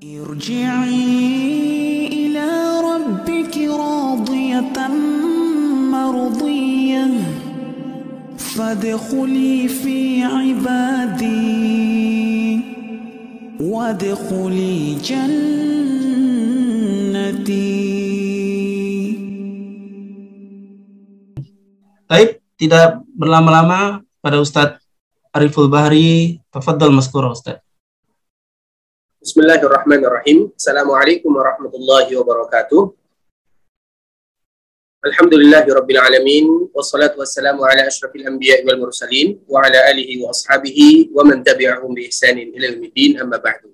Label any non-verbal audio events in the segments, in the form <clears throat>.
Irji'i Baik, tidak berlama-lama pada Ustadz Ariful Bahri, tafadhol maskura Ustadz. Bismillahirrahmanirrahim. Assalamualaikum warahmatullahi wabarakatuh. Alhamdulillahi alamin wassalatu wassalamu ala asyrafil anbiya'i wal mursalin wa ala alihi wa ashabihi wa man tabi'ahum bi ihsanin ila yaumiddin amma ba'du.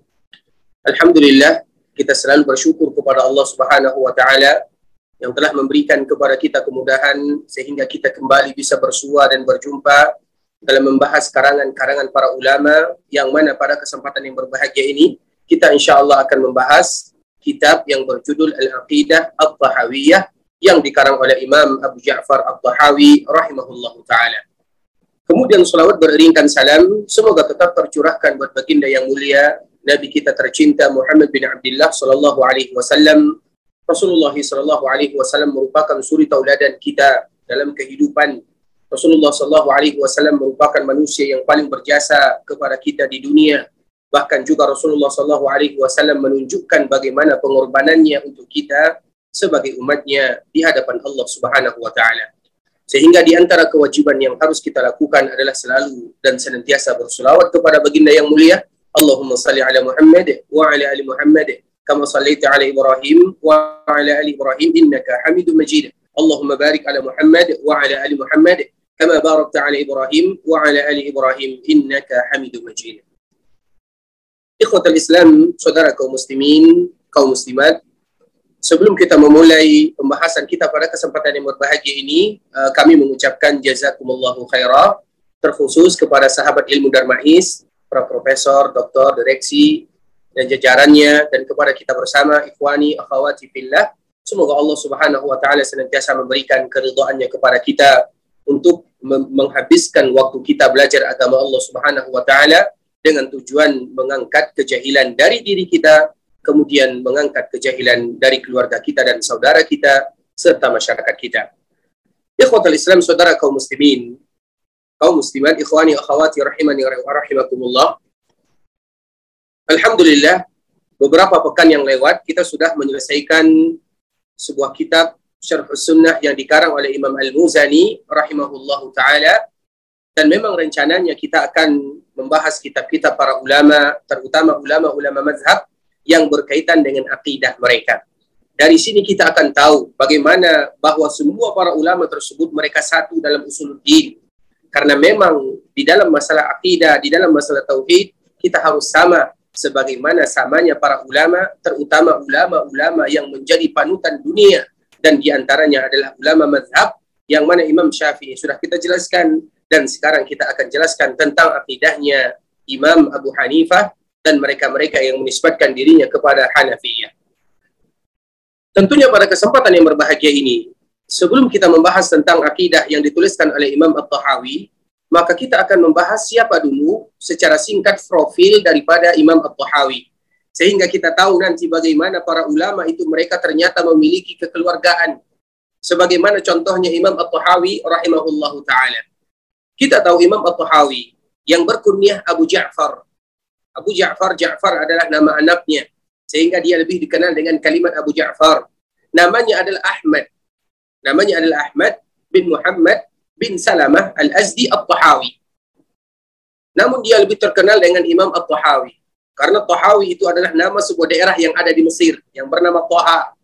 Alhamdulillah kita selalu bersyukur kepada Allah Subhanahu wa taala yang telah memberikan kepada kita kemudahan sehingga kita kembali bisa bersua dan berjumpa dalam membahas karangan-karangan para ulama yang mana pada kesempatan yang berbahagia ini kita insya Allah akan membahas kitab yang berjudul Al-Aqidah Al-Tahawiyah yang dikarang oleh Imam Abu Ja'far Al-Tahawi rahimahullahu ta'ala. Kemudian salawat beriringkan salam, semoga tetap tercurahkan buat baginda yang mulia, Nabi kita tercinta Muhammad bin Abdullah sallallahu alaihi wasallam Rasulullah sallallahu alaihi wasallam merupakan suri tauladan kita dalam kehidupan. Rasulullah sallallahu alaihi wasallam merupakan manusia yang paling berjasa kepada kita di dunia. Bahkan juga Rasulullah Shallallahu Alaihi Wasallam menunjukkan bagaimana pengorbanannya untuk kita sebagai umatnya di hadapan Allah Subhanahu Wa Taala. Sehingga di antara kewajiban yang harus kita lakukan adalah selalu dan senantiasa bersulawat kepada baginda yang mulia. Allahumma salli ala Muhammad wa ala ali Muhammad kama sallaita ala Ibrahim wa ala ali Ibrahim innaka Hamidu Majid. Allahumma barik ala Muhammad wa ala ali Muhammad kama barakta ala Ibrahim wa ala ali Ibrahim innaka Hamidu Majid. Ikhwatul Islam, saudara kaum muslimin, kaum muslimat, sebelum kita memulai pembahasan kita pada kesempatan yang berbahagia ini, eh, kami mengucapkan jazakumullahu khairah, terkhusus kepada sahabat ilmu Darmais, para profesor, doktor, direksi, dan jajarannya, dan kepada kita bersama, ikhwani, akhawati fillah, semoga Allah subhanahu wa ta'ala senantiasa memberikan keridoannya kepada kita untuk menghabiskan waktu kita belajar agama Allah subhanahu wa ta'ala, dengan tujuan mengangkat kejahilan dari diri kita kemudian mengangkat kejahilan dari keluarga kita dan saudara kita serta masyarakat kita. Ikhwatul Islam saudara kaum muslimin kaum muslimat ikhwani akhwati rahimani rahimakumullah. Alhamdulillah, beberapa pekan yang lewat kita sudah menyelesaikan sebuah kitab Syarh Sunnah yang dikarang oleh Imam Al-Muzani rahimahullahu taala dan memang rencananya kita akan membahas kitab-kitab para ulama, terutama ulama-ulama mazhab yang berkaitan dengan akidah mereka. Dari sini kita akan tahu bagaimana bahwa semua para ulama tersebut mereka satu dalam usuluddin. Karena memang di dalam masalah akidah, di dalam masalah tauhid, kita harus sama sebagaimana samanya para ulama, terutama ulama-ulama yang menjadi panutan dunia dan di antaranya adalah ulama mazhab yang mana Imam Syafi'i sudah kita jelaskan dan sekarang kita akan jelaskan tentang akidahnya Imam Abu Hanifah dan mereka-mereka yang menisbatkan dirinya kepada Hanafiyah. Tentunya pada kesempatan yang berbahagia ini, sebelum kita membahas tentang akidah yang dituliskan oleh Imam At-Tahawi, maka kita akan membahas siapa dulu secara singkat profil daripada Imam At-Tahawi. Sehingga kita tahu nanti bagaimana para ulama itu mereka ternyata memiliki kekeluargaan. Sebagaimana contohnya Imam At-Tahawi rahimahullahu ta'ala. Kita tahu Imam At-Tahawi yang berkunyah Abu Ja'far. Abu Ja'far, Ja'far adalah nama anaknya. Sehingga dia lebih dikenal dengan kalimat Abu Ja'far. Namanya adalah Ahmad. Namanya adalah Ahmad bin Muhammad bin Salamah Al-Azdi At-Tahawi. Namun dia lebih terkenal dengan Imam At-Tahawi. Karena Tahawi itu adalah nama sebuah daerah yang ada di Mesir yang bernama Taha.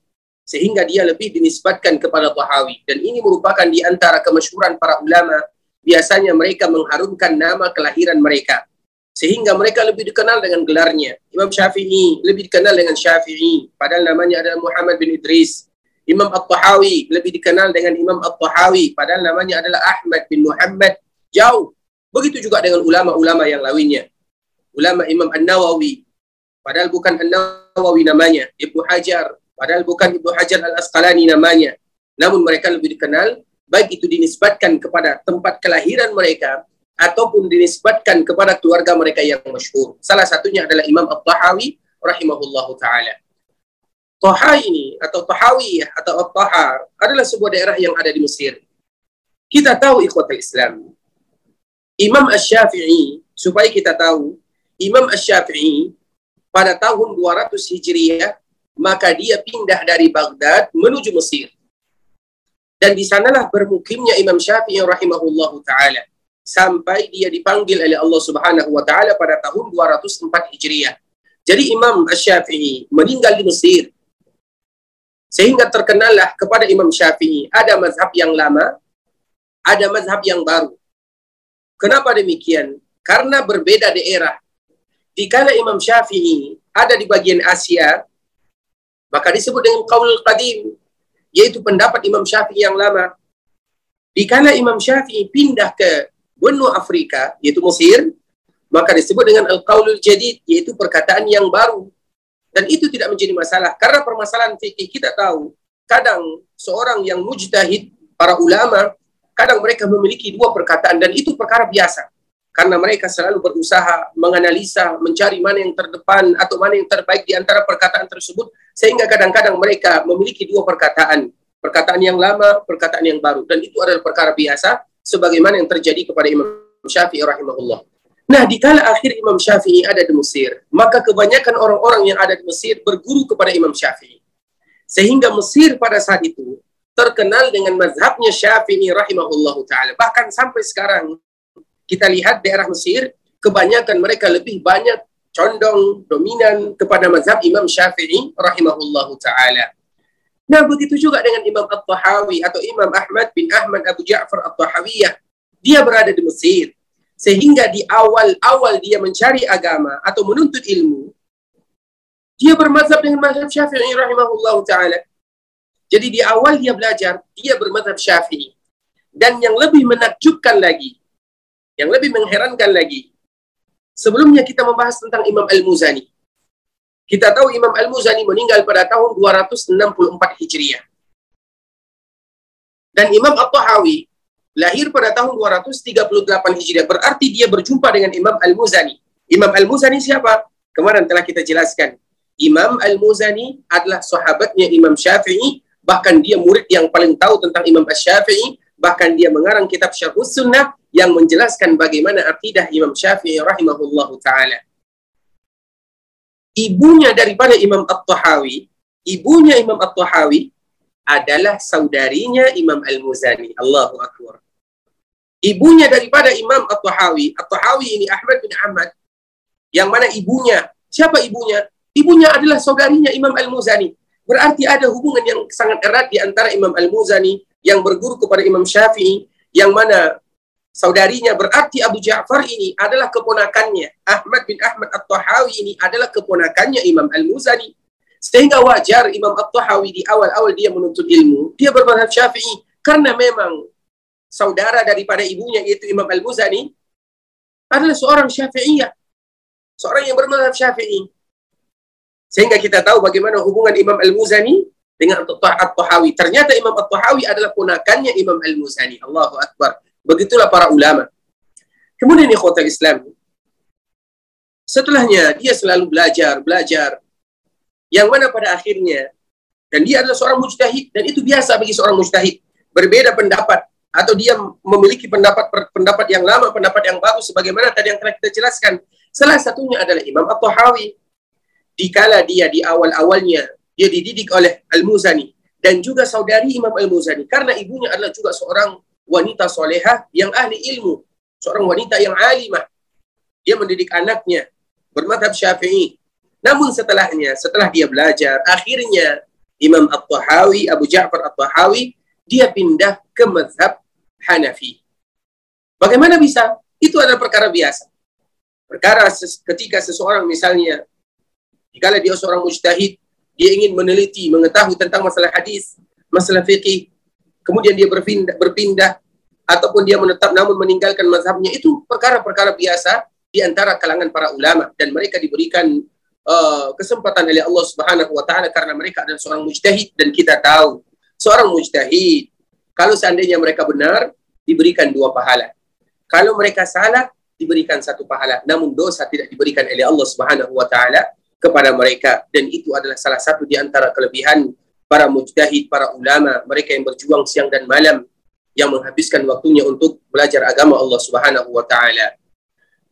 Sehingga dia lebih dinisbatkan kepada Tahawi. Dan ini merupakan di antara kemasyhuran para ulama. Biasanya mereka mengharumkan nama kelahiran mereka. Sehingga mereka lebih dikenal dengan gelarnya. Imam Syafi'i lebih dikenal dengan Syafi'i. Padahal namanya adalah Muhammad bin Idris. Imam At-Tahawi lebih dikenal dengan Imam At-Tahawi padahal namanya adalah Ahmad bin Muhammad jauh begitu juga dengan ulama-ulama yang lainnya ulama Imam An-Nawawi padahal bukan An-Nawawi namanya Ibnu Hajar padahal bukan Ibnu Hajar Al-Asqalani namanya namun mereka lebih dikenal baik itu dinisbatkan kepada tempat kelahiran mereka ataupun dinisbatkan kepada keluarga mereka yang masyhur salah satunya adalah Imam At-Tahawi rahimahullahu taala. Toha ini atau Tohawi atau Toha adalah sebuah daerah yang ada di Mesir. Kita tahu ikhwatul Islam. Imam Ash-Syafi'i, supaya kita tahu, Imam Ash-Syafi'i pada tahun 200 Hijriah, maka dia pindah dari Baghdad menuju Mesir. Dan di sanalah bermukimnya Imam Syafi'i rahimahullahu taala sampai dia dipanggil oleh Allah Subhanahu wa taala pada tahun 204 Hijriah. Jadi Imam Asy-Syafi'i meninggal di Mesir sehingga terkenallah kepada Imam Syafi'i ada mazhab yang lama, ada mazhab yang baru. Kenapa demikian? Karena berbeda daerah. Dikala Imam Syafi'i ada di bagian Asia, maka disebut dengan qaul qadim, yaitu pendapat Imam Syafi'i yang lama. Dikala Imam Syafi'i pindah ke benua Afrika, yaitu Mesir, maka disebut dengan al-qaulul jadid, yaitu perkataan yang baru. Dan itu tidak menjadi masalah karena permasalahan fikih kita tahu kadang seorang yang mujtahid para ulama kadang mereka memiliki dua perkataan dan itu perkara biasa karena mereka selalu berusaha menganalisa mencari mana yang terdepan atau mana yang terbaik di antara perkataan tersebut sehingga kadang-kadang mereka memiliki dua perkataan perkataan yang lama perkataan yang baru dan itu adalah perkara biasa sebagaimana yang terjadi kepada Imam Syafi'i rahimahullah Nah, di kala akhir Imam Syafi'i ada di Mesir, maka kebanyakan orang-orang yang ada di Mesir berguru kepada Imam Syafi'i. Sehingga Mesir pada saat itu terkenal dengan mazhabnya Syafi'i rahimahullah ta'ala. Bahkan sampai sekarang kita lihat daerah Mesir, kebanyakan mereka lebih banyak condong, dominan kepada mazhab Imam Syafi'i rahimahullah ta'ala. Nah, begitu juga dengan Imam At-Tahawi atau Imam Ahmad bin Ahmad Abu Ja'far At-Tahawiyah. Dia berada di Mesir sehingga di awal-awal dia mencari agama atau menuntut ilmu, dia bermazhab dengan mazhab Syafi'i rahimahullah ta'ala. Jadi di awal dia belajar, dia bermazhab Syafi'i. Dan yang lebih menakjubkan lagi, yang lebih mengherankan lagi, sebelumnya kita membahas tentang Imam Al-Muzani. Kita tahu Imam Al-Muzani meninggal pada tahun 264 Hijriah. Dan Imam At-Tahawi lahir pada tahun 238 Hijriah. Berarti dia berjumpa dengan Imam Al-Muzani. Imam Al-Muzani siapa? Kemarin telah kita jelaskan. Imam Al-Muzani adalah sahabatnya Imam Syafi'i, bahkan dia murid yang paling tahu tentang Imam Syafi'i, bahkan dia mengarang kitab Syarhus Sunnah yang menjelaskan bagaimana akidah Imam Syafi'i rahimahullahu taala. Ibunya daripada Imam At-Tahawi, ibunya Imam At-Tahawi adalah saudarinya Imam Al-Muzani. Allahu Akbar ibunya daripada Imam At-Tahawi. At-Tahawi ini Ahmad bin Ahmad. Yang mana ibunya? Siapa ibunya? Ibunya adalah saudarinya Imam Al-Muzani. Berarti ada hubungan yang sangat erat di antara Imam Al-Muzani yang berguru kepada Imam Syafi'i yang mana saudarinya berarti Abu Ja'far ini adalah keponakannya. Ahmad bin Ahmad At-Tahawi ini adalah keponakannya Imam Al-Muzani. Sehingga wajar Imam At-Tahawi di awal-awal dia menuntut ilmu, dia bermadhab Syafi'i karena memang saudara daripada ibunya yaitu Imam Al-Muzani adalah seorang Syafi'iyah. Seorang yang bermadhab Syafi'i. Sehingga kita tahu bagaimana hubungan Imam Al-Muzani dengan At-Tahawi. Ternyata Imam At-Tahawi adalah punakannya Imam Al-Muzani. Allahu Akbar. Begitulah para ulama. Kemudian ikhwatal Islam. Setelahnya dia selalu belajar, belajar. Yang mana pada akhirnya dan dia adalah seorang mujtahid dan itu biasa bagi seorang mujtahid. Berbeda pendapat atau dia memiliki pendapat pendapat yang lama, pendapat yang bagus sebagaimana tadi yang telah kita jelaskan. Salah satunya adalah Imam At-Tahawi. Dikala dia di awal-awalnya dia dididik oleh Al-Muzani dan juga saudari Imam Al-Muzani karena ibunya adalah juga seorang wanita solehah yang ahli ilmu, seorang wanita yang alimah. Dia mendidik anaknya bermadhab Syafi'i. Namun setelahnya, setelah dia belajar, akhirnya Imam At-Tahawi, Abu Ja'far At-Tahawi, dia pindah ke mazhab Hanafi. Bagaimana bisa? Itu adalah perkara biasa. Perkara ses ketika seseorang misalnya, jika dia seorang mujtahid, dia ingin meneliti, mengetahui tentang masalah hadis, masalah fikih, kemudian dia berpindah, berpindah ataupun dia menetap namun meninggalkan mazhabnya, itu perkara-perkara biasa di antara kalangan para ulama dan mereka diberikan uh, kesempatan oleh Allah Subhanahu wa taala karena mereka adalah seorang mujtahid dan kita tahu seorang mujtahid kalau seandainya mereka benar, diberikan dua pahala. Kalau mereka salah, diberikan satu pahala. Namun dosa tidak diberikan oleh Allah Subhanahu wa taala kepada mereka dan itu adalah salah satu di antara kelebihan para mujtahid, para ulama, mereka yang berjuang siang dan malam yang menghabiskan waktunya untuk belajar agama Allah Subhanahu wa taala.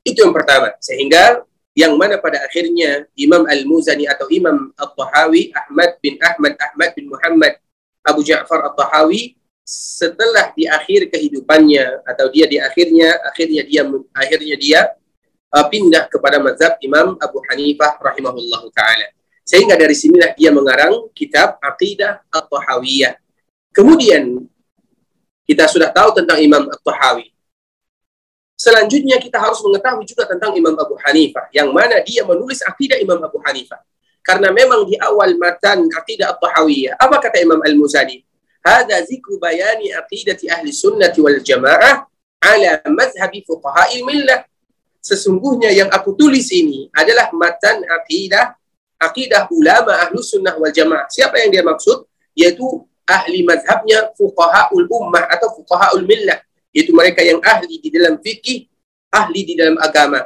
Itu yang pertama. Sehingga yang mana pada akhirnya Imam Al-Muzani atau Imam At-Tahawi Ahmad bin Ahmad Ahmad bin Muhammad Abu Ja'far At-Tahawi setelah di akhir kehidupannya atau dia di akhirnya akhirnya dia akhirnya dia uh, pindah kepada mazhab Imam Abu Hanifah rahimahullahu taala. Sehingga dari sinilah dia mengarang kitab Aqidah At-Tahawiyah. Kemudian kita sudah tahu tentang Imam At-Tahawi. Selanjutnya kita harus mengetahui juga tentang Imam Abu Hanifah yang mana dia menulis akidah Imam Abu Hanifah. Karena memang di awal matan akidah At-Tahawiyah, apa kata Imam Al-Muzani? Hada zikru bayani aqidati ahli sunnati wal jamaah ala mazhabi fuqaha'il millah. Sesungguhnya yang aku tulis ini adalah matan akidah akidah ulama ahlu sunnah wal jamaah. Siapa yang dia maksud? Yaitu ahli mazhabnya fuqaha'ul ummah atau fuqaha'ul millah yaitu mereka yang ahli di dalam fikih, ahli di dalam agama.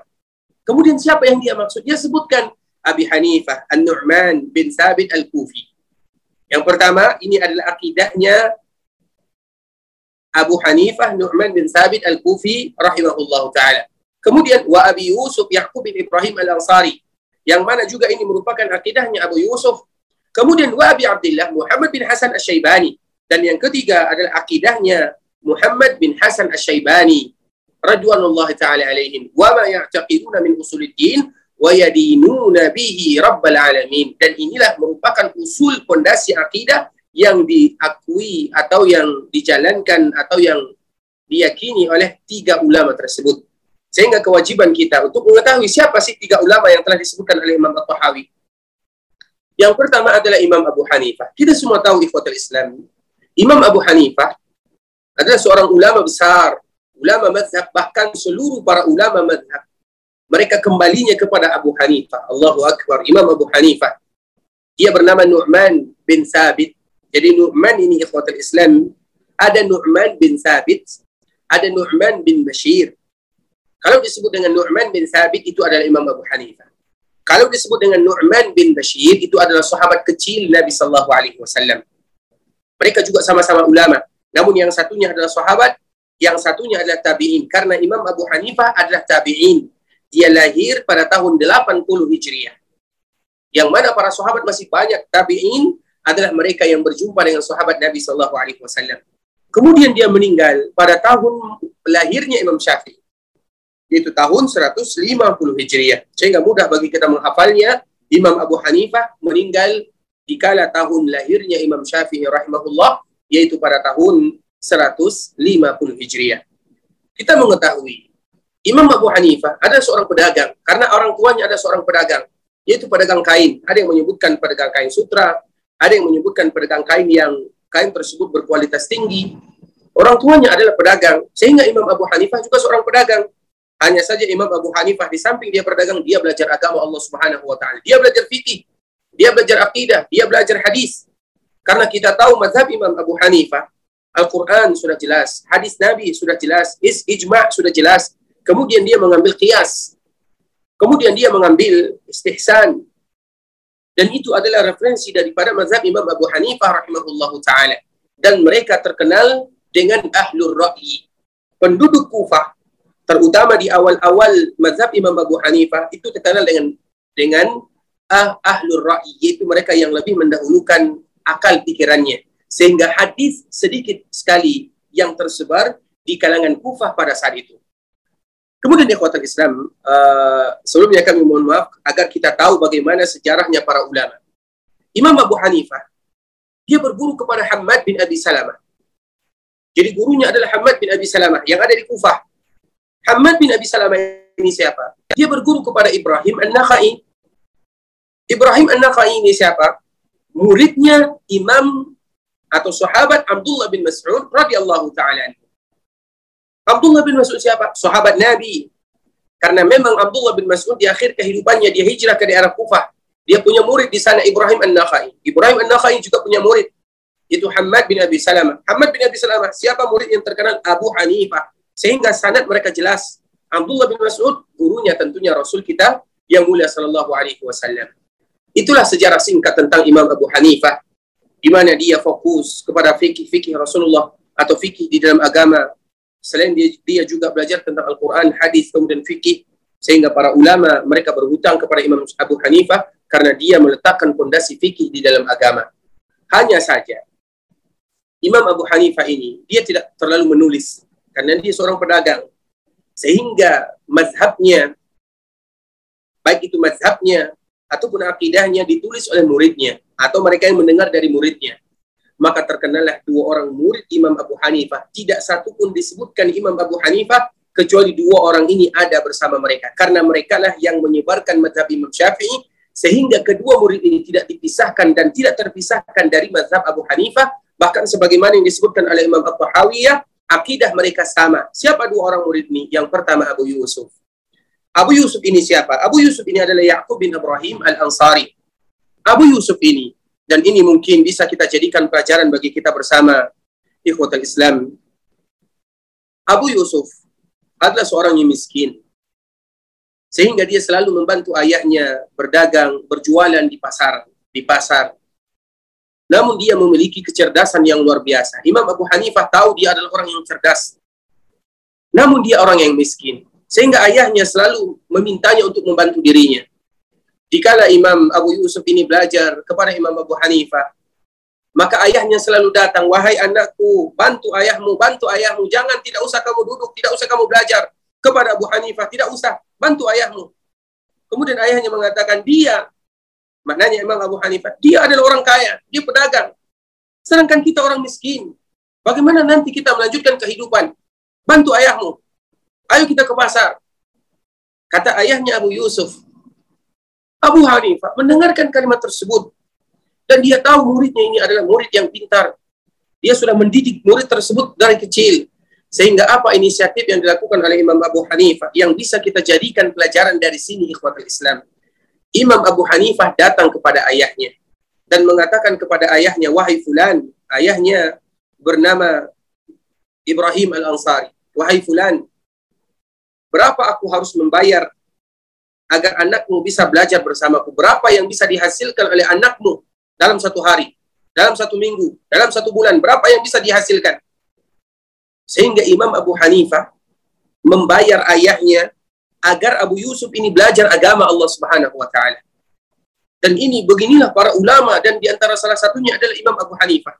Kemudian siapa yang dia maksud? Dia sebutkan Abi Hanifah, An-Nu'man bin Sabit Al-Kufi. Yang pertama, ini adalah akidahnya Abu Hanifah Nu'man bin Sabit Al-Kufi rahimahullahu taala. Kemudian wa Abi Yusuf Yaqub bin Ibrahim Al-Ansari yang mana juga ini merupakan akidahnya Abu Yusuf. Kemudian wa Abi Abdullah Muhammad bin Hasan Asy-Syaibani dan yang ketiga adalah akidahnya Muhammad bin Hasan Asy-Syaibani radhiyallahu taala alaihim wa ma ya'taqiduna min usuluddin wa yadinuna bihi rabbal alamin dan inilah merupakan usul pondasi akidah yang diakui atau yang dijalankan atau yang diyakini oleh tiga ulama tersebut. Sehingga kewajiban kita untuk mengetahui siapa sih tiga ulama yang telah disebutkan oleh Imam At-Tahawi. Yang pertama adalah Imam Abu Hanifah. Kita semua tahu ikhwatul Islam. Imam Abu Hanifah adalah seorang ulama besar, ulama mazhab, bahkan seluruh para ulama mazhab. Mereka kembalinya kepada Abu Hanifah. Allahu Akbar. Imam Abu Hanifah. Dia bernama Nu'man bin Sabit. Jadi Nu'man ini ikhwatul Islam. Ada Nu'man bin Sabit. Ada Nu'man bin Bashir. Kalau disebut dengan Nu'man bin Sabit, itu adalah Imam Abu Hanifah. Kalau disebut dengan Nu'man bin Bashir, itu adalah sahabat kecil Nabi Sallallahu Alaihi Wasallam. Mereka juga sama-sama ulama. Namun yang satunya adalah sahabat, yang satunya adalah tabi'in. Karena Imam Abu Hanifah adalah tabi'in. Dia lahir pada tahun 80 Hijriah. Yang mana para sahabat masih banyak tabi'in adalah mereka yang berjumpa dengan sahabat Nabi Sallallahu Alaihi Wasallam. Kemudian dia meninggal pada tahun lahirnya Imam Syafi'i yaitu tahun 150 Hijriah. Sehingga mudah bagi kita menghafalnya. Imam Abu Hanifah meninggal di kala tahun lahirnya Imam Syafi'i rahimahullah yaitu pada tahun 150 Hijriah. Kita mengetahui Imam Abu Hanifah ada seorang pedagang karena orang tuanya ada seorang pedagang yaitu pedagang kain. Ada yang menyebutkan pedagang kain sutra, ada yang menyebutkan pedagang kain yang kain tersebut berkualitas tinggi. Orang tuanya adalah pedagang, sehingga Imam Abu Hanifah juga seorang pedagang. Hanya saja Imam Abu Hanifah di samping dia berdagang, dia belajar agama Allah Subhanahu wa taala. Dia belajar fikih, dia belajar akidah, dia belajar hadis. Karena kita tahu mazhab Imam Abu Hanifah, Al-Quran sudah jelas, hadis Nabi sudah jelas, is ijma' sudah jelas. Kemudian dia mengambil qiyas. Kemudian dia mengambil istihsan. Dan itu adalah referensi daripada mazhab Imam Abu Hanifah rahimahullahu ta'ala. Dan mereka terkenal dengan ahlul ra'yi. Penduduk Kufah, terutama di awal-awal mazhab Imam Abu Hanifah, itu terkenal dengan dengan ah, ahlul ra'yi, yaitu mereka yang lebih mendahulukan akal pikirannya. Sehingga hadis sedikit sekali yang tersebar di kalangan kufah pada saat itu. Kemudian di kota Islam, uh, sebelumnya kami mohon maaf agar kita tahu bagaimana sejarahnya para ulama. Imam Abu Hanifah, dia berguru kepada Hamad bin Abi Salamah. Jadi gurunya adalah Hamad bin Abi Salamah yang ada di Kufah. Hamad bin Abi Salamah ini siapa? Dia berguru kepada Ibrahim An-Nakhai. Ibrahim An-Nakhai ini siapa? muridnya Imam atau sahabat Abdullah bin Mas'ud radhiyallahu taala Abdullah bin Mas'ud siapa? Sahabat Nabi. Karena memang Abdullah bin Mas'ud di akhir kehidupannya dia hijrah ke daerah Kufah. Dia punya murid di sana Ibrahim An-Nakhai. Ibrahim An-Nakhai juga punya murid. Itu Hamad bin Abi Salamah. Hamad bin Abi Salamah, siapa murid yang terkenal? Abu Hanifah. Sehingga sanad mereka jelas. Abdullah bin Mas'ud, gurunya tentunya Rasul kita yang mulia sallallahu alaihi wasallam. Itulah sejarah singkat tentang Imam Abu Hanifah di mana dia fokus kepada fikih-fikih Rasulullah atau fikih di dalam agama. Selain dia, dia juga belajar tentang Al-Quran, hadis, kemudian fikih. Sehingga para ulama mereka berhutang kepada Imam Abu Hanifah karena dia meletakkan fondasi fikih di dalam agama. Hanya saja, Imam Abu Hanifah ini, dia tidak terlalu menulis. Karena dia seorang pedagang. Sehingga mazhabnya, baik itu mazhabnya ataupun akidahnya ditulis oleh muridnya atau mereka yang mendengar dari muridnya. Maka terkenallah dua orang murid Imam Abu Hanifah. Tidak satu pun disebutkan Imam Abu Hanifah kecuali dua orang ini ada bersama mereka. Karena mereka lah yang menyebarkan mazhab Imam Syafi'i sehingga kedua murid ini tidak dipisahkan dan tidak terpisahkan dari mazhab Abu Hanifah. Bahkan sebagaimana yang disebutkan oleh Imam At-Tahawiyah, akidah mereka sama. Siapa dua orang murid ini? Yang pertama Abu Yusuf. Abu Yusuf ini siapa? Abu Yusuf ini adalah Yaqub bin Ibrahim Al-Ansari. Abu Yusuf ini, dan ini mungkin bisa kita jadikan pelajaran bagi kita bersama ikhwatul Islam. Abu Yusuf adalah seorang yang miskin. Sehingga dia selalu membantu ayahnya berdagang, berjualan di pasar, di pasar. Namun dia memiliki kecerdasan yang luar biasa. Imam Abu Hanifah tahu dia adalah orang yang cerdas. Namun dia orang yang miskin. Sehingga ayahnya selalu memintanya untuk membantu dirinya. Dikala Imam Abu Yusuf ini belajar kepada Imam Abu Hanifah, maka ayahnya selalu datang, wahai anakku, bantu ayahmu, bantu ayahmu, jangan tidak usah kamu duduk, tidak usah kamu belajar. Kepada Abu Hanifah, tidak usah, bantu ayahmu. Kemudian ayahnya mengatakan, dia, maknanya Imam Abu Hanifah, dia adalah orang kaya, dia pedagang. Sedangkan kita orang miskin. Bagaimana nanti kita melanjutkan kehidupan? Bantu ayahmu. Ayo kita ke pasar. Kata ayahnya Abu Yusuf. Abu Hanifah mendengarkan kalimat tersebut. Dan dia tahu muridnya ini adalah murid yang pintar. Dia sudah mendidik murid tersebut dari kecil. Sehingga apa inisiatif yang dilakukan oleh Imam Abu Hanifah yang bisa kita jadikan pelajaran dari sini ikhwatul Islam. Imam Abu Hanifah datang kepada ayahnya dan mengatakan kepada ayahnya, wahai fulan, ayahnya bernama Ibrahim Al-Ansari. Wahai fulan, Berapa aku harus membayar agar anakmu bisa belajar bersamaku? Berapa yang bisa dihasilkan oleh anakmu dalam satu hari, dalam satu minggu, dalam satu bulan? Berapa yang bisa dihasilkan? Sehingga Imam Abu Hanifah membayar ayahnya agar Abu Yusuf ini belajar agama Allah Subhanahu wa taala. Dan ini beginilah para ulama dan di antara salah satunya adalah Imam Abu Hanifah.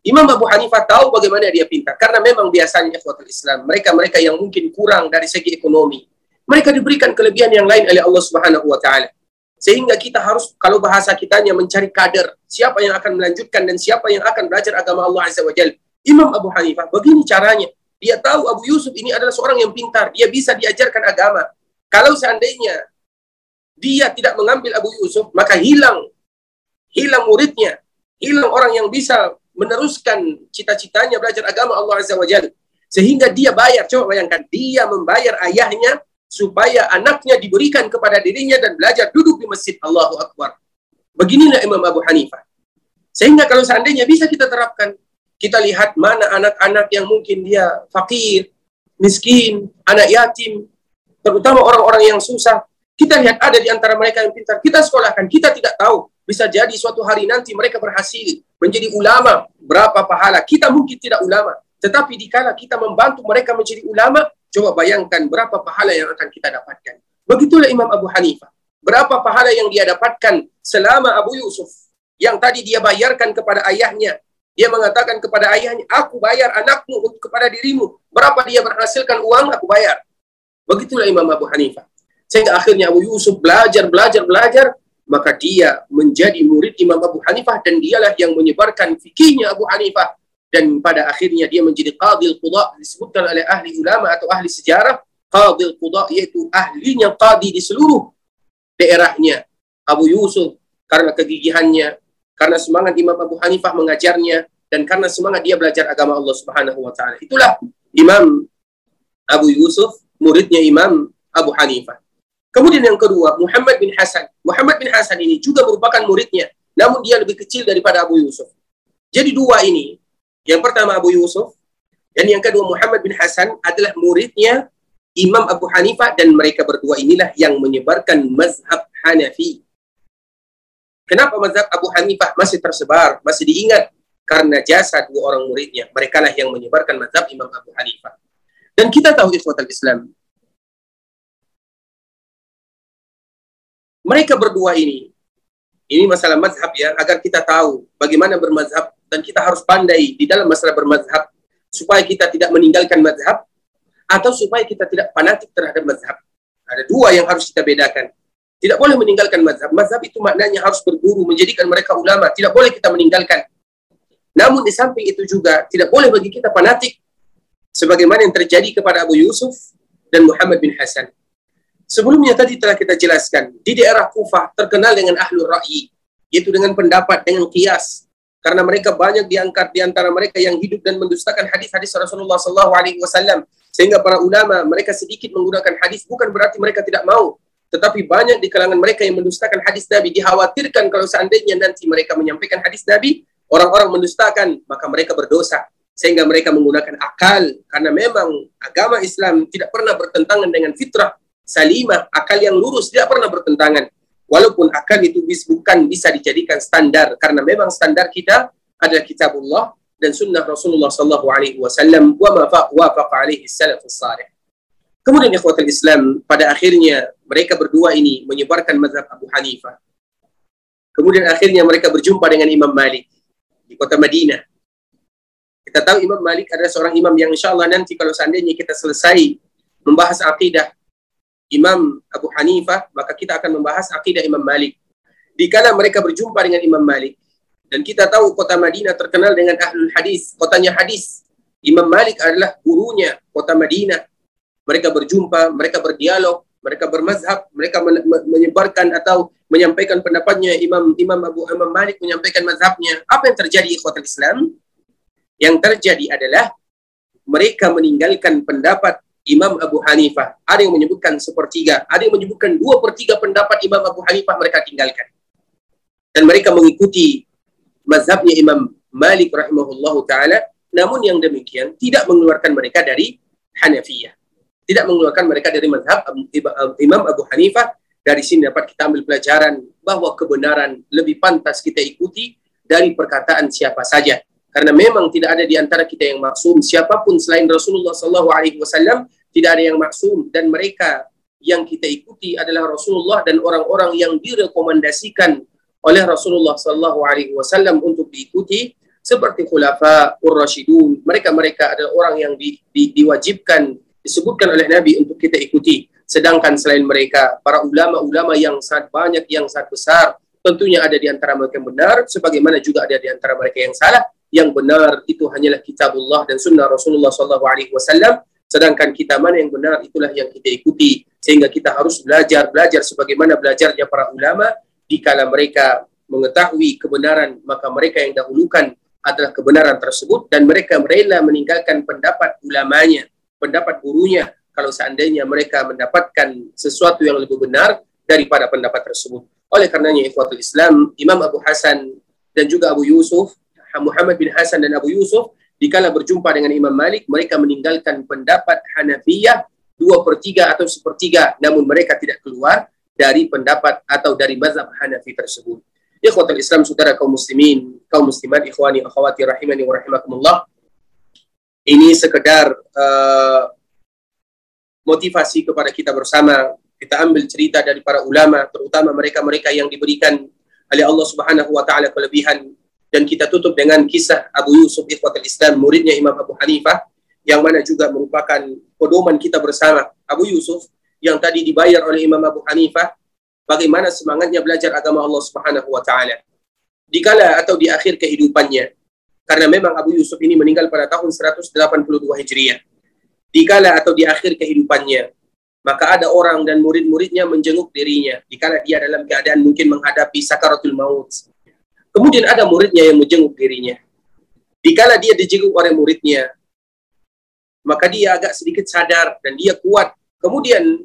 Imam Abu Hanifah tahu bagaimana dia pintar. Karena memang biasanya ikhwatul Islam, mereka-mereka yang mungkin kurang dari segi ekonomi, mereka diberikan kelebihan yang lain oleh Allah Subhanahu wa taala. Sehingga kita harus kalau bahasa kitanya mencari kader, siapa yang akan melanjutkan dan siapa yang akan belajar agama Allah Azza wa Jalla. Imam Abu Hanifah, begini caranya. Dia tahu Abu Yusuf ini adalah seorang yang pintar, dia bisa diajarkan agama. Kalau seandainya dia tidak mengambil Abu Yusuf, maka hilang hilang muridnya, hilang orang yang bisa meneruskan cita-citanya belajar agama Allah Azza wa Jalla. Sehingga dia bayar, coba bayangkan, dia membayar ayahnya supaya anaknya diberikan kepada dirinya dan belajar duduk di masjid Allahu Akbar. Beginilah Imam Abu Hanifah. Sehingga kalau seandainya bisa kita terapkan, kita lihat mana anak-anak yang mungkin dia fakir, miskin, anak yatim, terutama orang-orang yang susah. Kita lihat ada di antara mereka yang pintar. Kita sekolahkan, kita tidak tahu. Bisa jadi suatu hari nanti mereka berhasil menjadi ulama, berapa pahala. Kita mungkin tidak ulama, tetapi dikala kita membantu mereka menjadi ulama, coba bayangkan berapa pahala yang akan kita dapatkan. Begitulah Imam Abu Hanifah. Berapa pahala yang dia dapatkan selama Abu Yusuf yang tadi dia bayarkan kepada ayahnya. Dia mengatakan kepada ayahnya, aku bayar anakmu kepada dirimu. Berapa dia berhasilkan uang, aku bayar. Begitulah Imam Abu Hanifah. Sehingga akhirnya Abu Yusuf belajar, belajar, belajar, maka dia menjadi murid Imam Abu Hanifah dan dialah yang menyebarkan fikihnya Abu Hanifah dan pada akhirnya dia menjadi qadil qudha disebutkan oleh ahli ulama atau ahli sejarah qadil qudha yaitu ahlinya qadi di seluruh daerahnya. Abu Yusuf karena kegigihannya karena semangat Imam Abu Hanifah mengajarnya dan karena semangat dia belajar agama Allah Subhanahu wa taala. Itulah Imam Abu Yusuf muridnya Imam Abu Hanifah Kemudian yang kedua, Muhammad bin Hasan. Muhammad bin Hasan ini juga merupakan muridnya, namun dia lebih kecil daripada Abu Yusuf. Jadi dua ini, yang pertama Abu Yusuf, dan yang kedua Muhammad bin Hasan adalah muridnya Imam Abu Hanifah dan mereka berdua inilah yang menyebarkan mazhab Hanafi. Kenapa mazhab Abu Hanifah masih tersebar, masih diingat? Karena jasa dua orang muridnya. Mereka lah yang menyebarkan mazhab Imam Abu Hanifah. Dan kita tahu ikhwatal Islam. Mereka berdua ini, ini masalah mazhab ya, agar kita tahu bagaimana bermazhab dan kita harus pandai di dalam masalah bermazhab supaya kita tidak meninggalkan mazhab atau supaya kita tidak fanatik terhadap mazhab. Ada dua yang harus kita bedakan. Tidak boleh meninggalkan mazhab. Mazhab itu maknanya harus berguru, menjadikan mereka ulama. Tidak boleh kita meninggalkan. Namun di samping itu juga tidak boleh bagi kita fanatik sebagaimana yang terjadi kepada Abu Yusuf dan Muhammad bin Hasan. Sebelumnya tadi telah kita jelaskan, di daerah Kufah terkenal dengan ahlul ra'yi, yaitu dengan pendapat, dengan kias. Karena mereka banyak diangkat di antara mereka yang hidup dan mendustakan hadis-hadis Rasulullah Wasallam. Sehingga para ulama mereka sedikit menggunakan hadis bukan berarti mereka tidak mau, tetapi banyak di kalangan mereka yang mendustakan hadis Nabi dikhawatirkan kalau seandainya nanti mereka menyampaikan hadis Nabi, orang-orang mendustakan, maka mereka berdosa. Sehingga mereka menggunakan akal, karena memang agama Islam tidak pernah bertentangan dengan fitrah salimah, akal yang lurus tidak pernah bertentangan. Walaupun akal itu bukan bisa dijadikan standar, karena memang standar kita adalah kitabullah dan sunnah Rasulullah Sallallahu Alaihi Wasallam wa ma wafaqa alaihi salafus salih. Kemudian ikhwatul Islam, pada akhirnya mereka berdua ini menyebarkan mazhab Abu Hanifah. Kemudian akhirnya mereka berjumpa dengan Imam Malik di kota Madinah. Kita tahu Imam Malik adalah seorang imam yang insya Allah nanti kalau seandainya kita selesai membahas akidah Imam Abu Hanifah, maka kita akan membahas akidah Imam Malik. Dikala mereka berjumpa dengan Imam Malik, dan kita tahu kota Madinah terkenal dengan ahlul hadis, kotanya hadis. Imam Malik adalah gurunya kota Madinah mereka berjumpa, mereka berdialog, mereka bermazhab, mereka menyebarkan atau menyampaikan pendapatnya Imam Imam Abu Imam Malik menyampaikan mazhabnya. Apa yang terjadi ikhwatul Islam? Yang terjadi adalah mereka meninggalkan pendapat Imam Abu Hanifah. Ada yang menyebutkan sepertiga, ada yang menyebutkan dua per tiga pendapat Imam Abu Hanifah mereka tinggalkan. Dan mereka mengikuti mazhabnya Imam Malik rahimahullahu taala, namun yang demikian tidak mengeluarkan mereka dari Hanafiyah tidak mengeluarkan mereka dari mazhab Imam Abu Hanifah. Dari sini dapat kita ambil pelajaran bahwa kebenaran lebih pantas kita ikuti dari perkataan siapa saja. Karena memang tidak ada di antara kita yang maksum. Siapa pun selain Rasulullah Sallallahu Alaihi Wasallam tidak ada yang maksum dan mereka yang kita ikuti adalah Rasulullah dan orang-orang yang direkomendasikan oleh Rasulullah Sallallahu Alaihi Wasallam untuk diikuti seperti khulafa ur-rasyidun. Mereka-mereka adalah orang yang di, di, diwajibkan disebutkan oleh Nabi untuk kita ikuti. Sedangkan selain mereka, para ulama-ulama yang sangat banyak, yang sangat besar, tentunya ada di antara mereka yang benar, sebagaimana juga ada di antara mereka yang salah. Yang benar itu hanyalah kitabullah dan sunnah Rasulullah SAW. Sedangkan kita mana yang benar itulah yang kita ikuti. Sehingga kita harus belajar, belajar sebagaimana belajarnya para ulama. Dikala mereka mengetahui kebenaran, maka mereka yang dahulukan adalah kebenaran tersebut dan mereka rela meninggalkan pendapat ulamanya pendapat gurunya kalau seandainya mereka mendapatkan sesuatu yang lebih benar daripada pendapat tersebut. Oleh karenanya ikhwatul Islam, Imam Abu Hasan dan juga Abu Yusuf, Muhammad bin Hasan dan Abu Yusuf, dikala berjumpa dengan Imam Malik, mereka meninggalkan pendapat Hanafiyah dua per tiga atau sepertiga, namun mereka tidak keluar dari pendapat atau dari mazhab Hanafi tersebut. Ikhwatul Islam, saudara kaum muslimin, kaum muslimat, ikhwani, akhwati, rahimani wa rahimakumullah ini sekedar uh, motivasi kepada kita bersama. Kita ambil cerita dari para ulama, terutama mereka-mereka yang diberikan oleh Allah Subhanahu wa taala kelebihan dan kita tutup dengan kisah Abu Yusuf Ikhwatul Islam, muridnya Imam Abu Hanifah yang mana juga merupakan pedoman kita bersama. Abu Yusuf yang tadi dibayar oleh Imam Abu Hanifah bagaimana semangatnya belajar agama Allah Subhanahu wa taala. Dikala atau di akhir kehidupannya, karena memang Abu Yusuf ini meninggal pada tahun 182 Hijriah. Dikala atau di akhir kehidupannya, maka ada orang dan murid-muridnya menjenguk dirinya dikala dia dalam keadaan mungkin menghadapi sakaratul maut. Kemudian ada muridnya yang menjenguk dirinya. Dikala dia dijenguk oleh muridnya, maka dia agak sedikit sadar dan dia kuat. Kemudian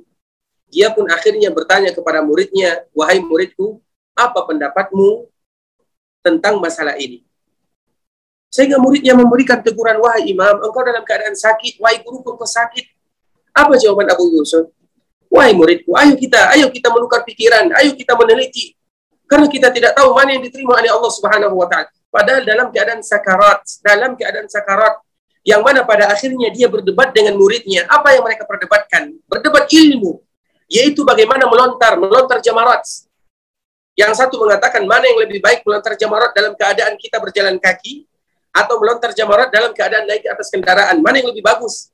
dia pun akhirnya bertanya kepada muridnya, "Wahai muridku, apa pendapatmu tentang masalah ini?" Sehingga muridnya memberikan teguran, wahai imam, engkau dalam keadaan sakit, wahai guru engkau sakit. Apa jawaban Abu Yusuf? Wahai muridku, ayo kita, ayo kita menukar pikiran, ayo kita meneliti. Karena kita tidak tahu mana yang diterima oleh Allah Subhanahu wa taala. Padahal dalam keadaan sakarat, dalam keadaan sakarat yang mana pada akhirnya dia berdebat dengan muridnya. Apa yang mereka perdebatkan? Berdebat ilmu, yaitu bagaimana melontar, melontar jamarat. Yang satu mengatakan mana yang lebih baik melontar jamarat dalam keadaan kita berjalan kaki atau melontar jamarat dalam keadaan naik atas kendaraan. Mana yang lebih bagus?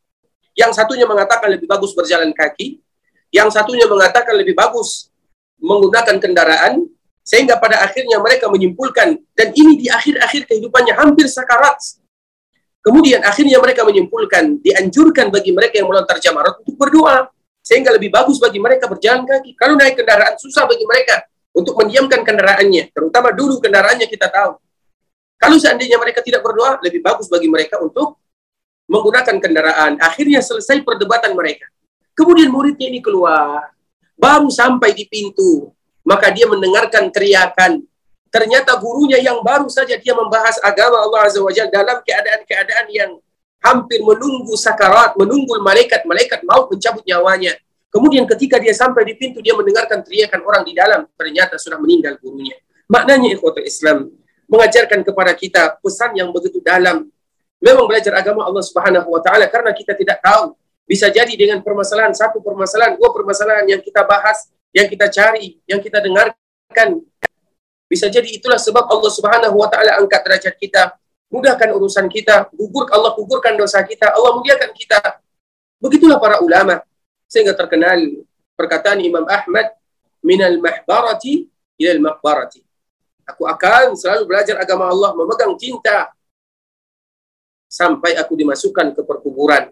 Yang satunya mengatakan lebih bagus berjalan kaki, yang satunya mengatakan lebih bagus menggunakan kendaraan, sehingga pada akhirnya mereka menyimpulkan, dan ini di akhir-akhir kehidupannya hampir sakarat. Kemudian akhirnya mereka menyimpulkan, dianjurkan bagi mereka yang melontar jamarat untuk berdoa, sehingga lebih bagus bagi mereka berjalan kaki. Kalau naik kendaraan susah bagi mereka untuk mendiamkan kendaraannya, terutama dulu kendaraannya kita tahu. Kalau seandainya mereka tidak berdoa, lebih bagus bagi mereka untuk menggunakan kendaraan. Akhirnya selesai perdebatan mereka. Kemudian muridnya ini keluar. Baru sampai di pintu. Maka dia mendengarkan teriakan. Ternyata gurunya yang baru saja dia membahas agama Allah Azza wa Jalla dalam keadaan-keadaan yang hampir menunggu sakarat, menunggu malaikat-malaikat mau mencabut nyawanya. Kemudian ketika dia sampai di pintu, dia mendengarkan teriakan orang di dalam. Ternyata sudah meninggal gurunya. Maknanya ikhwatul Islam mengajarkan kepada kita pesan yang begitu dalam memang belajar agama Allah Subhanahu wa taala karena kita tidak tahu. Bisa jadi dengan permasalahan satu permasalahan, dua permasalahan yang kita bahas, yang kita cari, yang kita dengarkan. Bisa jadi itulah sebab Allah Subhanahu wa taala angkat derajat kita, mudahkan urusan kita, gugur Allah gugurkan dosa kita, Allah muliakan kita. Begitulah para ulama sehingga terkenal perkataan Imam Ahmad minal mahbarati ilal maqbarati. Aku akan selalu belajar agama Allah, memegang cinta sampai aku dimasukkan ke perkuburan.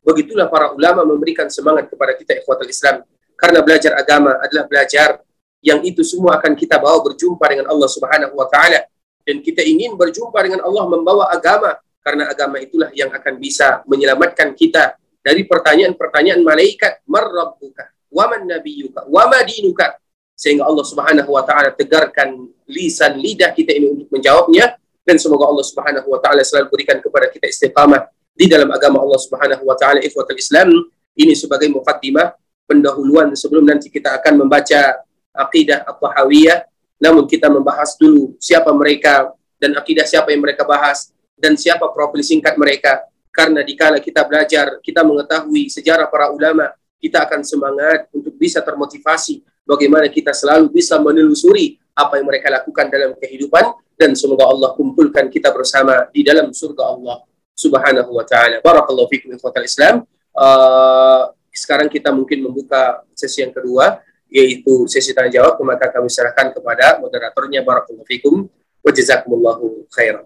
Begitulah para ulama memberikan semangat kepada kita ikhwatul Islam. Karena belajar agama adalah belajar yang itu semua akan kita bawa berjumpa dengan Allah Subhanahu wa taala. Dan kita ingin berjumpa dengan Allah membawa agama karena agama itulah yang akan bisa menyelamatkan kita dari pertanyaan-pertanyaan malaikat. Marrabbuka wa man nabiyyuka wa ma dinuka sehingga Allah Subhanahu wa taala tegarkan lisan lidah kita ini untuk menjawabnya. Dan semoga Allah Subhanahu wa taala selalu berikan kepada kita istiqamah di dalam agama Allah Subhanahu wa taala ikhwatul Islam. Ini sebagai mukaddimah pendahuluan sebelum nanti kita akan membaca akidah at-tahawiyah namun kita membahas dulu siapa mereka dan akidah siapa yang mereka bahas dan siapa profil singkat mereka karena dikala kita belajar kita mengetahui sejarah para ulama kita akan semangat untuk bisa termotivasi bagaimana kita selalu bisa menelusuri apa yang mereka lakukan dalam kehidupan dan semoga Allah kumpulkan kita bersama di dalam surga Allah Subhanahu wa taala. Barakallahu fikum ikhwatal Islam. Uh, sekarang kita mungkin membuka sesi yang kedua yaitu sesi tanya jawab maka kami serahkan kepada moderatornya barakallahu fikum wa jazakumullahu khairan.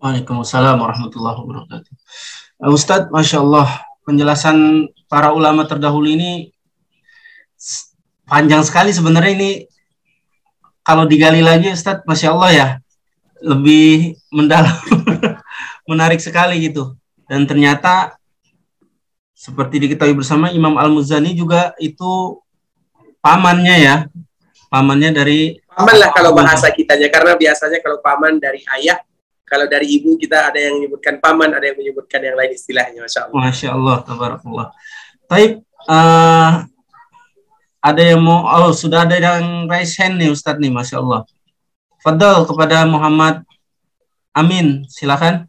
Waalaikumsalam warahmatullahi wabarakatuh. Uh, Ustadz, Masya Allah, penjelasan para ulama terdahulu ini panjang sekali sebenarnya ini kalau digali lagi Ustadz, Masya Allah ya, lebih mendalam, <laughs> menarik sekali gitu. Dan ternyata seperti diketahui bersama Imam Al-Muzani juga itu pamannya ya, pamannya dari paman lah kalau bahasa kitanya karena biasanya kalau paman dari ayah kalau dari ibu kita ada yang menyebutkan paman ada yang menyebutkan yang lain istilahnya masya Allah. Masya Allah tabarakallah. Taib uh, ada yang mau oh sudah ada yang raise hand nih Ustadz nih Masya Allah. Fadal kepada Muhammad Amin silakan.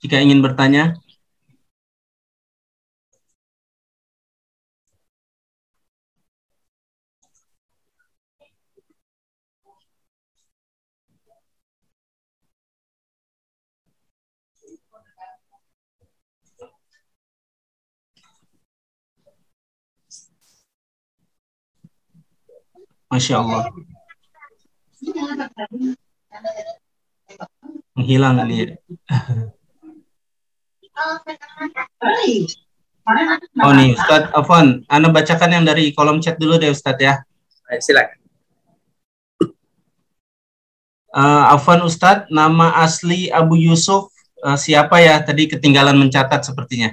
Jika ingin bertanya Masya Allah. Menghilang ini. Oh nih Ustadz Afwan, Anda bacakan yang dari kolom chat dulu deh Ustadz ya. Silakan. Uh, Afwan Ustadz, nama asli Abu Yusuf uh, siapa ya? Tadi ketinggalan mencatat sepertinya.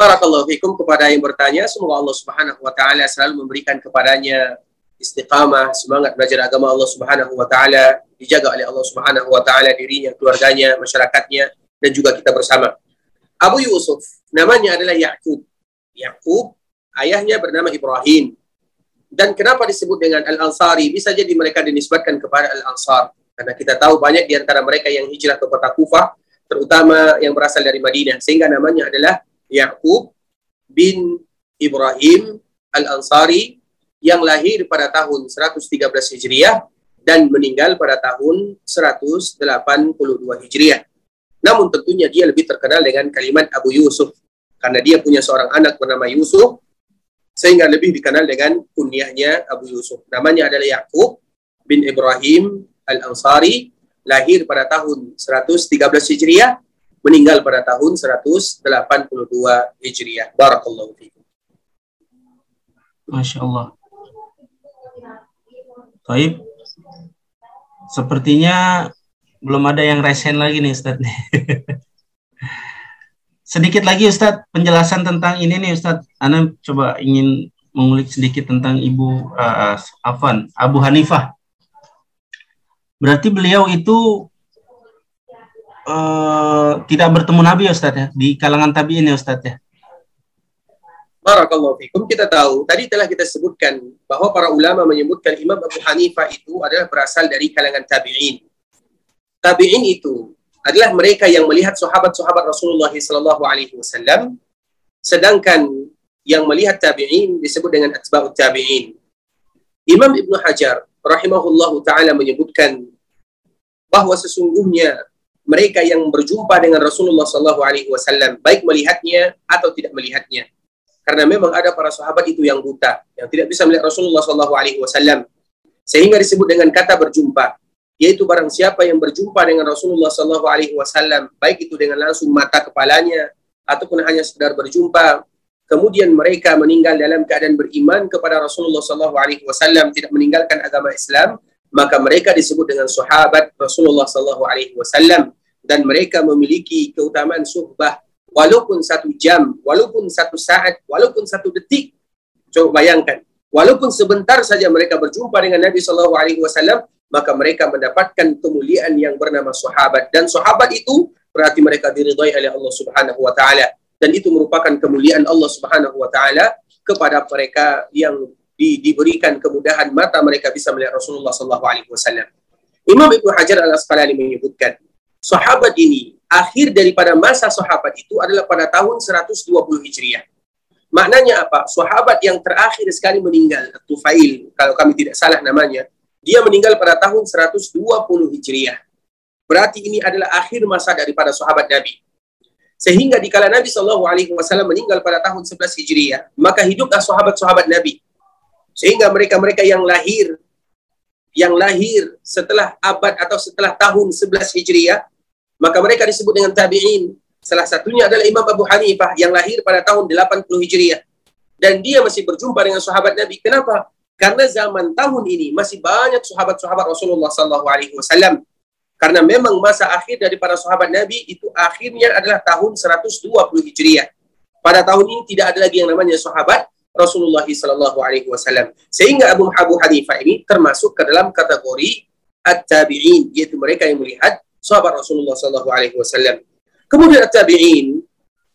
Barakallahu fikum kepada yang bertanya, semoga Allah Subhanahu wa taala selalu memberikan kepadanya istiqamah, semangat belajar agama Allah Subhanahu wa taala, dijaga oleh Allah Subhanahu wa taala dirinya, keluarganya, masyarakatnya dan juga kita bersama. Abu Yusuf namanya adalah Yakub. Yakub ayahnya bernama Ibrahim. dan kenapa disebut dengan Al-Ansari? Bisa jadi mereka dinisbatkan kepada Al-Ansar. Karena kita tahu banyak di antara mereka yang hijrah ke kota Kufah, terutama yang berasal dari Madinah. Sehingga namanya adalah Ya'qub bin Ibrahim Al-Ansari yang lahir pada tahun 113 Hijriah dan meninggal pada tahun 182 Hijriah. Namun tentunya dia lebih terkenal dengan kalimat Abu Yusuf karena dia punya seorang anak bernama Yusuf sehingga lebih dikenal dengan kunyahnya Abu Yusuf. Namanya adalah Yakub bin Ibrahim Al-Ansari, lahir pada tahun 113 Hijriah, meninggal pada tahun 182 Hijriah. Barakallahu fiikum. Masya Allah. Taib. Sepertinya belum ada yang resen lagi nih Ustaz. <laughs> sedikit lagi Ustadz penjelasan tentang ini nih Ustadz. Ana coba ingin mengulik sedikit tentang Ibu uh, Afan Abu Hanifah. Berarti beliau itu uh, tidak bertemu Nabi ya Ustadz ya di kalangan tabiin ya Ustadz ya. Barakallahu fikum. Kita tahu tadi telah kita sebutkan bahwa para ulama menyebutkan Imam Abu Hanifah itu adalah berasal dari kalangan tabi'in. Tabi'in itu adalah mereka yang melihat sahabat-sahabat Rasulullah sallallahu alaihi wasallam sedangkan yang melihat tabi'in disebut dengan atba'ut tabi'in. Imam Ibnu Hajar rahimahullahu taala menyebutkan bahwa sesungguhnya mereka yang berjumpa dengan Rasulullah sallallahu alaihi wasallam baik melihatnya atau tidak melihatnya. Karena memang ada para sahabat itu yang buta, yang tidak bisa melihat Rasulullah sallallahu alaihi wasallam. Sehingga disebut dengan kata berjumpa yaitu barang siapa yang berjumpa dengan Rasulullah Shallallahu Alaihi Wasallam, baik itu dengan langsung mata kepalanya ataupun hanya sekedar berjumpa, kemudian mereka meninggal dalam keadaan beriman kepada Rasulullah Shallallahu Alaihi Wasallam, tidak meninggalkan agama Islam, maka mereka disebut dengan sahabat Rasulullah Shallallahu Alaihi Wasallam dan mereka memiliki keutamaan suhbah walaupun satu jam, walaupun satu saat, walaupun satu detik. Coba bayangkan, walaupun sebentar saja mereka berjumpa dengan Nabi Shallallahu Alaihi Wasallam, maka mereka mendapatkan kemuliaan yang bernama sahabat dan sahabat itu berarti mereka diridhai oleh Allah Subhanahu wa taala dan itu merupakan kemuliaan Allah Subhanahu wa taala kepada mereka yang di, diberikan kemudahan mata mereka bisa melihat Rasulullah sallallahu alaihi wasallam. Imam Ibnu Hajar Al Asqalani menyebutkan sahabat ini akhir daripada masa sahabat itu adalah pada tahun 120 Hijriah. Maknanya apa? Sahabat yang terakhir sekali meninggal, Tufail, kalau kami tidak salah namanya, dia meninggal pada tahun 120 Hijriah. Berarti ini adalah akhir masa daripada sahabat Nabi. Sehingga di kala Nabi Shallallahu Alaihi Wasallam meninggal pada tahun 11 Hijriah, maka hiduplah sahabat-sahabat Nabi. Sehingga mereka-mereka yang lahir, yang lahir setelah abad atau setelah tahun 11 Hijriah, maka mereka disebut dengan tabi'in. Salah satunya adalah Imam Abu Hanifah yang lahir pada tahun 80 Hijriah. Dan dia masih berjumpa dengan sahabat Nabi. Kenapa? Karena zaman tahun ini masih banyak sahabat-sahabat Rasulullah Sallallahu Alaihi Wasallam. Karena memang masa akhir dari para sahabat Nabi itu akhirnya adalah tahun 120 Hijriah. Pada tahun ini tidak ada lagi yang namanya sahabat Rasulullah Sallallahu Alaihi Wasallam. Sehingga Abu Abu Hanifah ini termasuk ke dalam kategori at-tabi'in, yaitu mereka yang melihat sahabat Rasulullah Sallallahu Alaihi Wasallam. Kemudian at-tabi'in,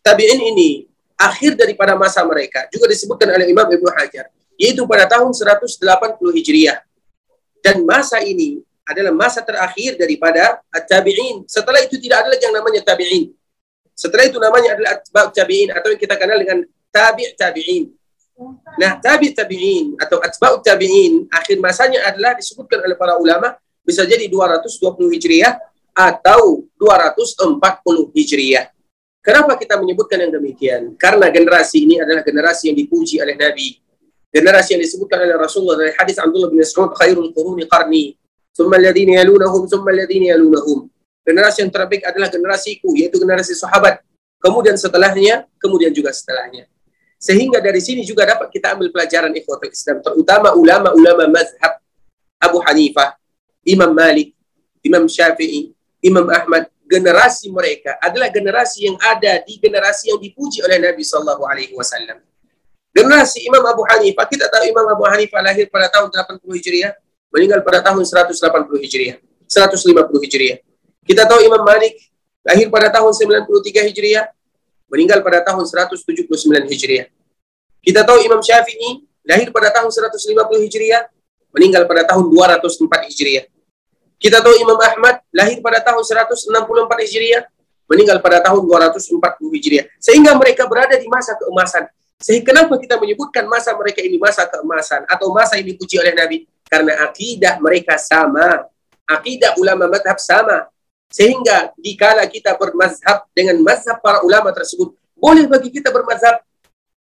tabi'in ini akhir daripada masa mereka juga disebutkan oleh Imam Ibnu Hajar yaitu pada tahun 180 Hijriah. Dan masa ini adalah masa terakhir daripada tabi'in. Setelah itu tidak ada lagi yang namanya tabi'in. Setelah itu namanya adalah atba' tabi'in atau yang kita kenal dengan tabi' tabi'in. Nah, tabi' tabi'in atau atba' tabi'in akhir masanya adalah disebutkan oleh para ulama bisa jadi 220 Hijriah atau 240 Hijriah. Kenapa kita menyebutkan yang demikian? Karena generasi ini adalah generasi yang dipuji oleh Nabi generasi yang disebutkan oleh Rasulullah dari hadis Abdullah bin Mas'ud khairul quruni qarni thumma alladhina yalunahum thumma alladhina yalunahum generasi yang terbaik adalah generasiku yaitu generasi sahabat kemudian setelahnya kemudian juga setelahnya sehingga dari sini juga dapat kita ambil pelajaran ikhwatul Islam terutama ulama-ulama mazhab Abu Hanifah Imam Malik Imam Syafi'i Imam Ahmad generasi mereka adalah generasi yang ada di generasi yang dipuji oleh Nabi sallallahu alaihi wasallam Generasi Imam Abu Hanifah, kita tahu Imam Abu Hanifah lahir pada tahun 80 Hijriah, meninggal pada tahun 180 Hijriah, 150 Hijriah. Kita tahu Imam Malik lahir pada tahun 93 Hijriah, meninggal pada tahun 179 Hijriah. Kita tahu Imam Syafi'i lahir pada tahun 150 Hijriah, meninggal pada tahun 204 Hijriah. Kita tahu Imam Ahmad lahir pada tahun 164 Hijriah, meninggal pada tahun 240 Hijriah. Sehingga mereka berada di masa keemasan. Sehingga kenapa kita menyebutkan masa mereka ini masa keemasan atau masa ini dipuji oleh Nabi? Karena akidah mereka sama. Akidah ulama madhab sama. Sehingga dikala kita bermazhab dengan mazhab para ulama tersebut, boleh bagi kita bermazhab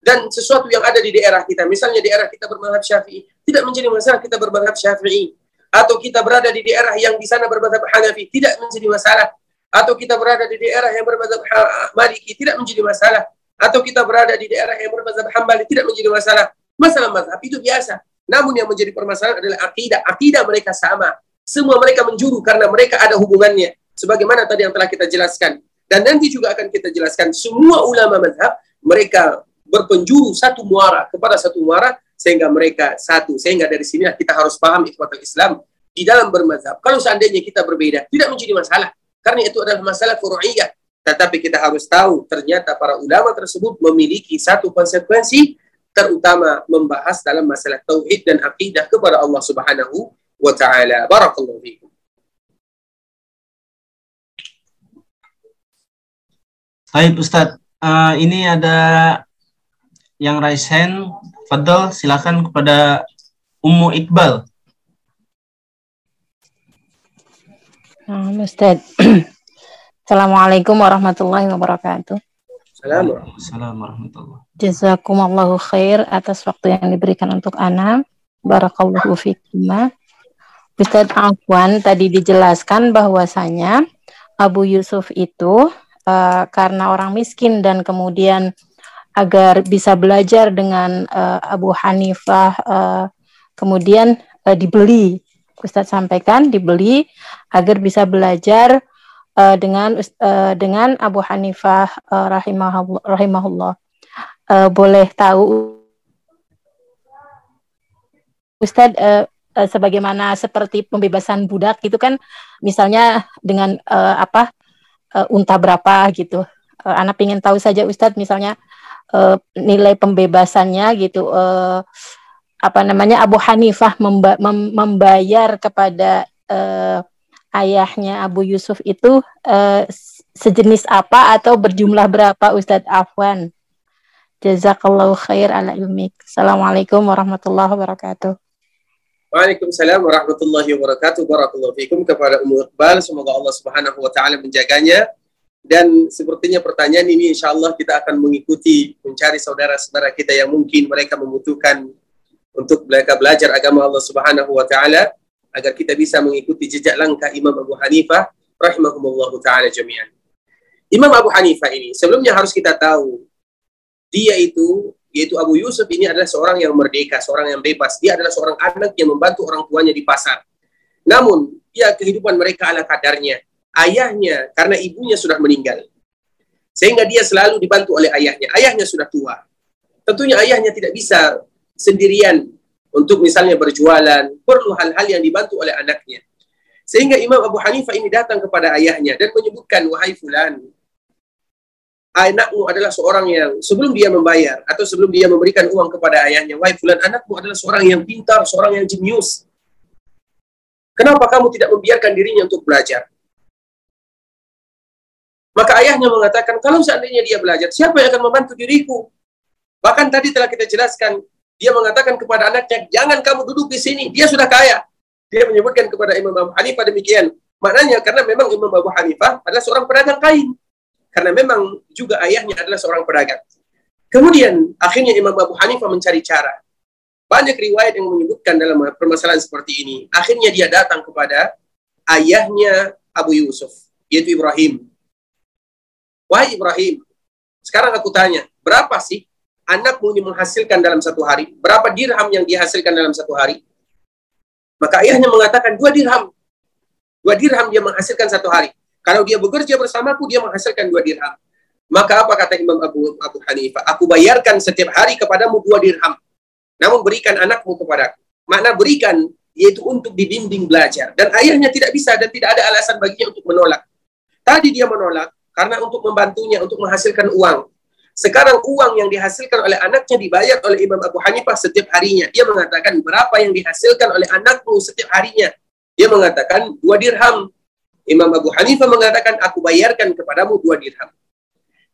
dan sesuatu yang ada di daerah kita. Misalnya daerah kita bermazhab syafi'i, tidak menjadi masalah kita bermazhab syafi'i atau kita berada di daerah yang di sana bermadzhab Hanafi tidak menjadi masalah. Atau kita berada di daerah yang bermadzhab Maliki tidak menjadi masalah. Atau kita berada di daerah yang bermadzhab Hambali tidak menjadi masalah. Masalah mazhab itu biasa. Namun yang menjadi permasalahan adalah akidah. Akidah mereka sama. Semua mereka menjuru karena mereka ada hubungannya. Sebagaimana tadi yang telah kita jelaskan. Dan nanti juga akan kita jelaskan semua ulama mazhab mereka berpenjuru satu muara kepada satu muara sehingga mereka satu. Sehingga dari sinilah kita harus paham ikhwatul Islam di dalam bermazhab. Kalau seandainya kita berbeda, tidak menjadi masalah. Karena itu adalah masalah furu'iyah. Tetapi kita harus tahu ternyata para ulama tersebut memiliki satu konsekuensi terutama membahas dalam masalah tauhid dan akidah kepada Allah Subhanahu wa taala. Barakallahu fiikum. Baik Ustadz, uh, ini ada yang raise hand Fadl, silakan kepada Ummu Iqbal. Nah, Ustaz. <clears throat> Assalamualaikum warahmatullahi wabarakatuh. Assalamualaikum warahmatullahi Jazakumullahu khair atas waktu yang diberikan untuk Ana. Barakallahu fikum. Ustaz Afwan tadi dijelaskan bahwasanya Abu Yusuf itu uh, karena orang miskin dan kemudian agar bisa belajar dengan uh, Abu Hanifah uh, kemudian uh, dibeli Ustadz sampaikan dibeli agar bisa belajar uh, dengan uh, dengan Abu Hanifah uh, rahimahullah. Uh, boleh tahu Ustadz uh, sebagaimana seperti pembebasan budak itu kan misalnya dengan uh, apa uh, unta berapa gitu uh, anak ingin tahu saja Ustadz misalnya uh, nilai pembebasannya gitu uh, apa namanya Abu Hanifah memba mem membayar kepada uh, ayahnya Abu Yusuf itu uh, sejenis apa atau berjumlah berapa Ustadz Afwan Jazakallahu khair ala ilmik. Assalamualaikum warahmatullahi wabarakatuh. Waalaikumsalam warahmatullahi wabarakatuh. Barakallahu fikum kepada Ummu Iqbal. Semoga Allah Subhanahu wa taala menjaganya dan sepertinya pertanyaan ini insya Allah kita akan mengikuti mencari saudara-saudara kita yang mungkin mereka membutuhkan untuk mereka belajar agama Allah Subhanahu wa taala agar kita bisa mengikuti jejak langkah Imam Abu Hanifah rahimahumullah taala jami'an. Imam Abu Hanifah ini sebelumnya harus kita tahu dia itu yaitu Abu Yusuf ini adalah seorang yang merdeka, seorang yang bebas. Dia adalah seorang anak yang membantu orang tuanya di pasar. Namun, dia kehidupan mereka ala kadarnya ayahnya karena ibunya sudah meninggal. Sehingga dia selalu dibantu oleh ayahnya. Ayahnya sudah tua. Tentunya ayahnya tidak bisa sendirian untuk misalnya berjualan, perlu hal-hal yang dibantu oleh anaknya. Sehingga Imam Abu Hanifah ini datang kepada ayahnya dan menyebutkan, wahai fulan, anakmu adalah seorang yang sebelum dia membayar atau sebelum dia memberikan uang kepada ayahnya, wahai fulan, anakmu adalah seorang yang pintar, seorang yang jenius. Kenapa kamu tidak membiarkan dirinya untuk belajar? Maka ayahnya mengatakan, kalau seandainya dia belajar, siapa yang akan membantu diriku? Bahkan tadi telah kita jelaskan, dia mengatakan kepada anaknya, jangan kamu duduk di sini, dia sudah kaya. Dia menyebutkan kepada Imam Abu Hanifah demikian. Maknanya karena memang Imam Abu Hanifah adalah seorang pedagang kain. Karena memang juga ayahnya adalah seorang pedagang. Kemudian akhirnya Imam Abu Hanifah mencari cara. Banyak riwayat yang menyebutkan dalam permasalahan seperti ini. Akhirnya dia datang kepada ayahnya Abu Yusuf, yaitu Ibrahim Wahai Ibrahim, sekarang aku tanya, berapa sih anakmu ini menghasilkan dalam satu hari? Berapa dirham yang dihasilkan dalam satu hari? Maka ayahnya mengatakan dua dirham. Dua dirham dia menghasilkan satu hari. Kalau dia bekerja bersamaku, dia menghasilkan dua dirham. Maka apa kata Imam Abu, Abu Hanifah? Aku bayarkan setiap hari kepadamu dua dirham. Namun berikan anakmu kepadaku. Makna berikan yaitu untuk dibimbing belajar. Dan ayahnya tidak bisa dan tidak ada alasan baginya untuk menolak. Tadi dia menolak, karena untuk membantunya untuk menghasilkan uang. Sekarang uang yang dihasilkan oleh anaknya dibayar oleh Imam Abu Hanifah setiap harinya. Dia mengatakan berapa yang dihasilkan oleh anakmu setiap harinya. Dia mengatakan dua dirham. Imam Abu Hanifah mengatakan aku bayarkan kepadamu dua dirham.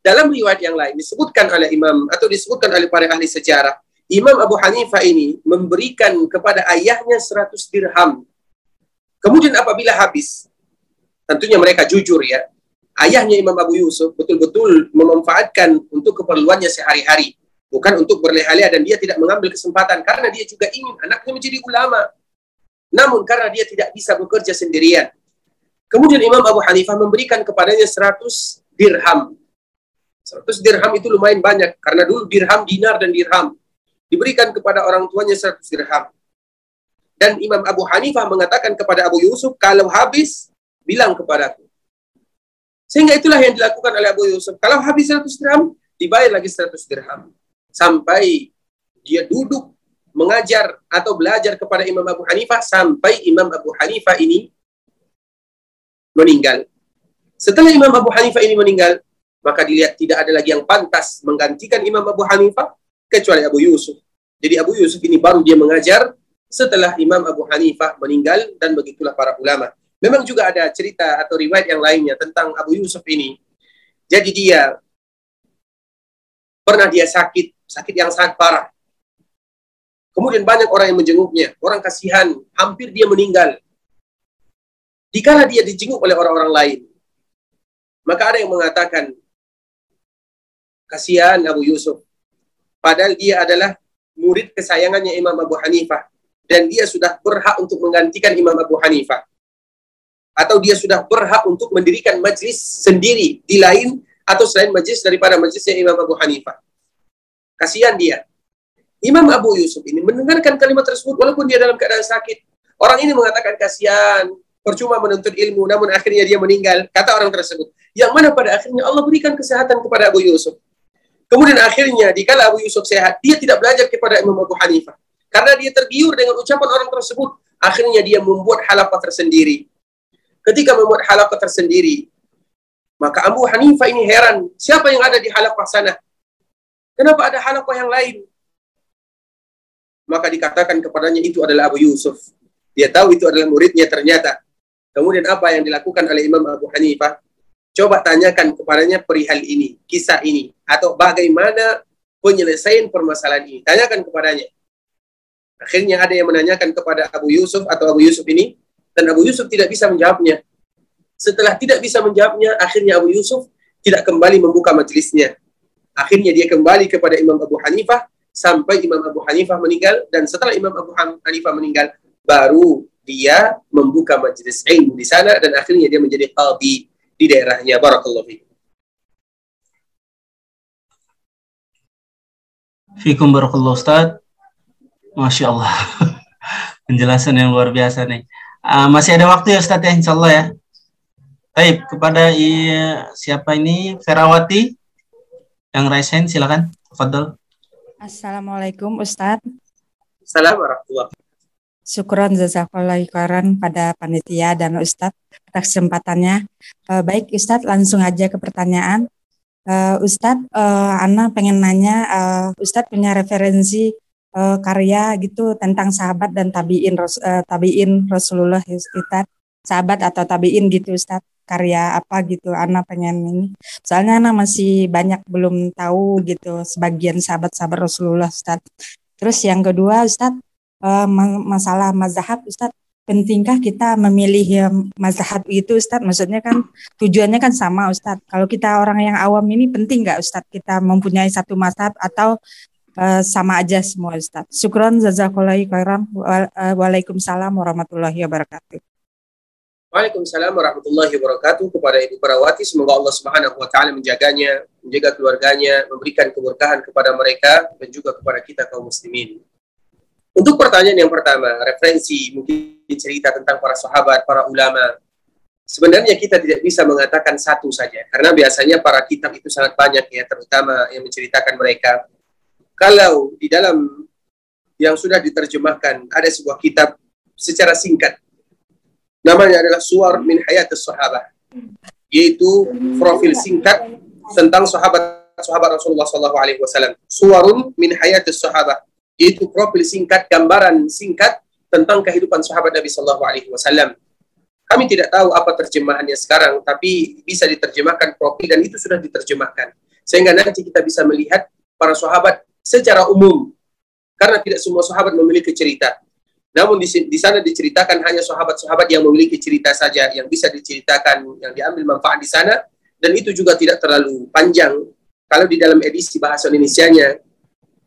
Dalam riwayat yang lain disebutkan oleh Imam atau disebutkan oleh para ahli sejarah, Imam Abu Hanifah ini memberikan kepada ayahnya 100 dirham. Kemudian apabila habis, tentunya mereka jujur ya, ayahnya Imam Abu Yusuf betul-betul memanfaatkan untuk keperluannya sehari-hari, bukan untuk berleha-leha dan dia tidak mengambil kesempatan karena dia juga ingin anaknya menjadi ulama. Namun karena dia tidak bisa bekerja sendirian. Kemudian Imam Abu Hanifah memberikan kepadanya 100 dirham 100 dirham itu lumayan banyak karena dulu dirham, dinar dan dirham diberikan kepada orang tuanya 100 dirham. Dan Imam Abu Hanifah mengatakan kepada Abu Yusuf, kalau habis, bilang kepadaku. Sehingga itulah yang dilakukan oleh Abu Yusuf. Kalau habis 100 dirham, dibayar lagi 100 dirham. Sampai dia duduk mengajar atau belajar kepada Imam Abu Hanifah sampai Imam Abu Hanifah ini meninggal. Setelah Imam Abu Hanifah ini meninggal, maka dilihat tidak ada lagi yang pantas menggantikan Imam Abu Hanifah kecuali Abu Yusuf. Jadi Abu Yusuf ini baru dia mengajar setelah Imam Abu Hanifah meninggal dan begitulah para ulama. Memang juga ada cerita atau riwayat yang lainnya tentang Abu Yusuf ini. Jadi dia pernah dia sakit, sakit yang sangat parah. Kemudian banyak orang yang menjenguknya, orang kasihan, hampir dia meninggal. Dikala dia dijenguk oleh orang-orang lain, maka ada yang mengatakan, Kasihan Abu Yusuf. Padahal dia adalah murid kesayangannya Imam Abu Hanifah. Dan dia sudah berhak untuk menggantikan Imam Abu Hanifah. Atau dia sudah berhak untuk mendirikan majlis sendiri di lain atau selain majlis daripada majlisnya Imam Abu Hanifah. Kasihan dia. Imam Abu Yusuf ini mendengarkan kalimat tersebut walaupun dia dalam keadaan sakit. Orang ini mengatakan kasihan, percuma menuntut ilmu, namun akhirnya dia meninggal. Kata orang tersebut. Yang mana pada akhirnya Allah berikan kesehatan kepada Abu Yusuf. Kemudian akhirnya, dikala Abu Yusuf sehat, dia tidak belajar kepada Imam Abu Hanifah. Karena dia tergiur dengan ucapan orang tersebut. Akhirnya dia membuat halaqah tersendiri. Ketika membuat halaqah tersendiri, maka Abu Hanifah ini heran, siapa yang ada di halaqah sana? Kenapa ada halaqah yang lain? Maka dikatakan kepadanya itu adalah Abu Yusuf. Dia tahu itu adalah muridnya ternyata. Kemudian apa yang dilakukan oleh Imam Abu Hanifah? Coba tanyakan kepadanya perihal ini, kisah ini, atau bagaimana penyelesaian permasalahan ini. Tanyakan kepadanya. Akhirnya ada yang menanyakan kepada Abu Yusuf atau Abu Yusuf ini, dan Abu Yusuf tidak bisa menjawabnya. Setelah tidak bisa menjawabnya, akhirnya Abu Yusuf tidak kembali membuka majelisnya. Akhirnya dia kembali kepada Imam Abu Hanifah sampai Imam Abu Hanifah meninggal dan setelah Imam Abu Hanifah meninggal baru dia membuka majelis ilmu di sana dan akhirnya dia menjadi qadhi di daerahnya. Barakallahu fikum. Fikum barakallahu Ustaz. Masya Allah. <laughs> Penjelasan yang luar biasa nih. Uh, masih ada waktu ya Ustaz ya, insya Allah ya. Baik, kepada iya, siapa ini? Ferawati yang raise hand, silakan. Fadal. Assalamualaikum Ustadz. Assalamualaikum Syukron jazakallahu khairan pada panitia dan Ustadz atas kesempatannya. Uh, baik Ustadz, langsung aja ke pertanyaan. Uh, Ustadz, uh, Ana pengen nanya, uh, Ustadz punya referensi uh, karya gitu tentang sahabat dan tabiin uh, tabiin Rasulullah Ustadz, sahabat atau tabiin gitu Ustadz, karya apa gitu. Ana pengen ini. Soalnya Ana masih banyak belum tahu gitu sebagian sahabat-sahabat Rasulullah Ustadz. Terus yang kedua Ustadz, uh, masalah mazhab Ustadz pentingkah kita memilih ya, mazhab itu Ustadz maksudnya kan tujuannya kan sama Ustadz kalau kita orang yang awam ini penting nggak Ustadz kita mempunyai satu mazhab atau uh, sama aja semua Ustadz syukron jazakallahu khairan eh, waalaikumsalam warahmatullahi wabarakatuh Waalaikumsalam warahmatullahi wabarakatuh kepada Ibu Parawati. Semoga Allah Subhanahu wa taala menjaganya, menjaga keluarganya, memberikan keberkahan kepada mereka dan juga kepada kita kaum muslimin. Untuk pertanyaan yang pertama, referensi mungkin cerita tentang para sahabat, para ulama. Sebenarnya kita tidak bisa mengatakan satu saja, karena biasanya para kitab itu sangat banyak ya, terutama yang menceritakan mereka. Kalau di dalam yang sudah diterjemahkan ada sebuah kitab secara singkat, namanya adalah Suar min Hayat Sahabat, yaitu profil singkat tentang sahabat sahabat Rasulullah Sallallahu Alaihi Wasallam. Suwarun min hayatis sahabat. Itu profil singkat, gambaran singkat tentang kehidupan sahabat Nabi Wasallam. Kami tidak tahu apa terjemahannya sekarang, tapi bisa diterjemahkan profil dan itu sudah diterjemahkan. Sehingga nanti kita bisa melihat para sahabat secara umum. Karena tidak semua sahabat memiliki cerita. Namun di, di sana diceritakan hanya sahabat-sahabat yang memiliki cerita saja, yang bisa diceritakan, yang diambil manfaat di sana, dan itu juga tidak terlalu panjang. Kalau di dalam edisi bahasa Indonesia-nya,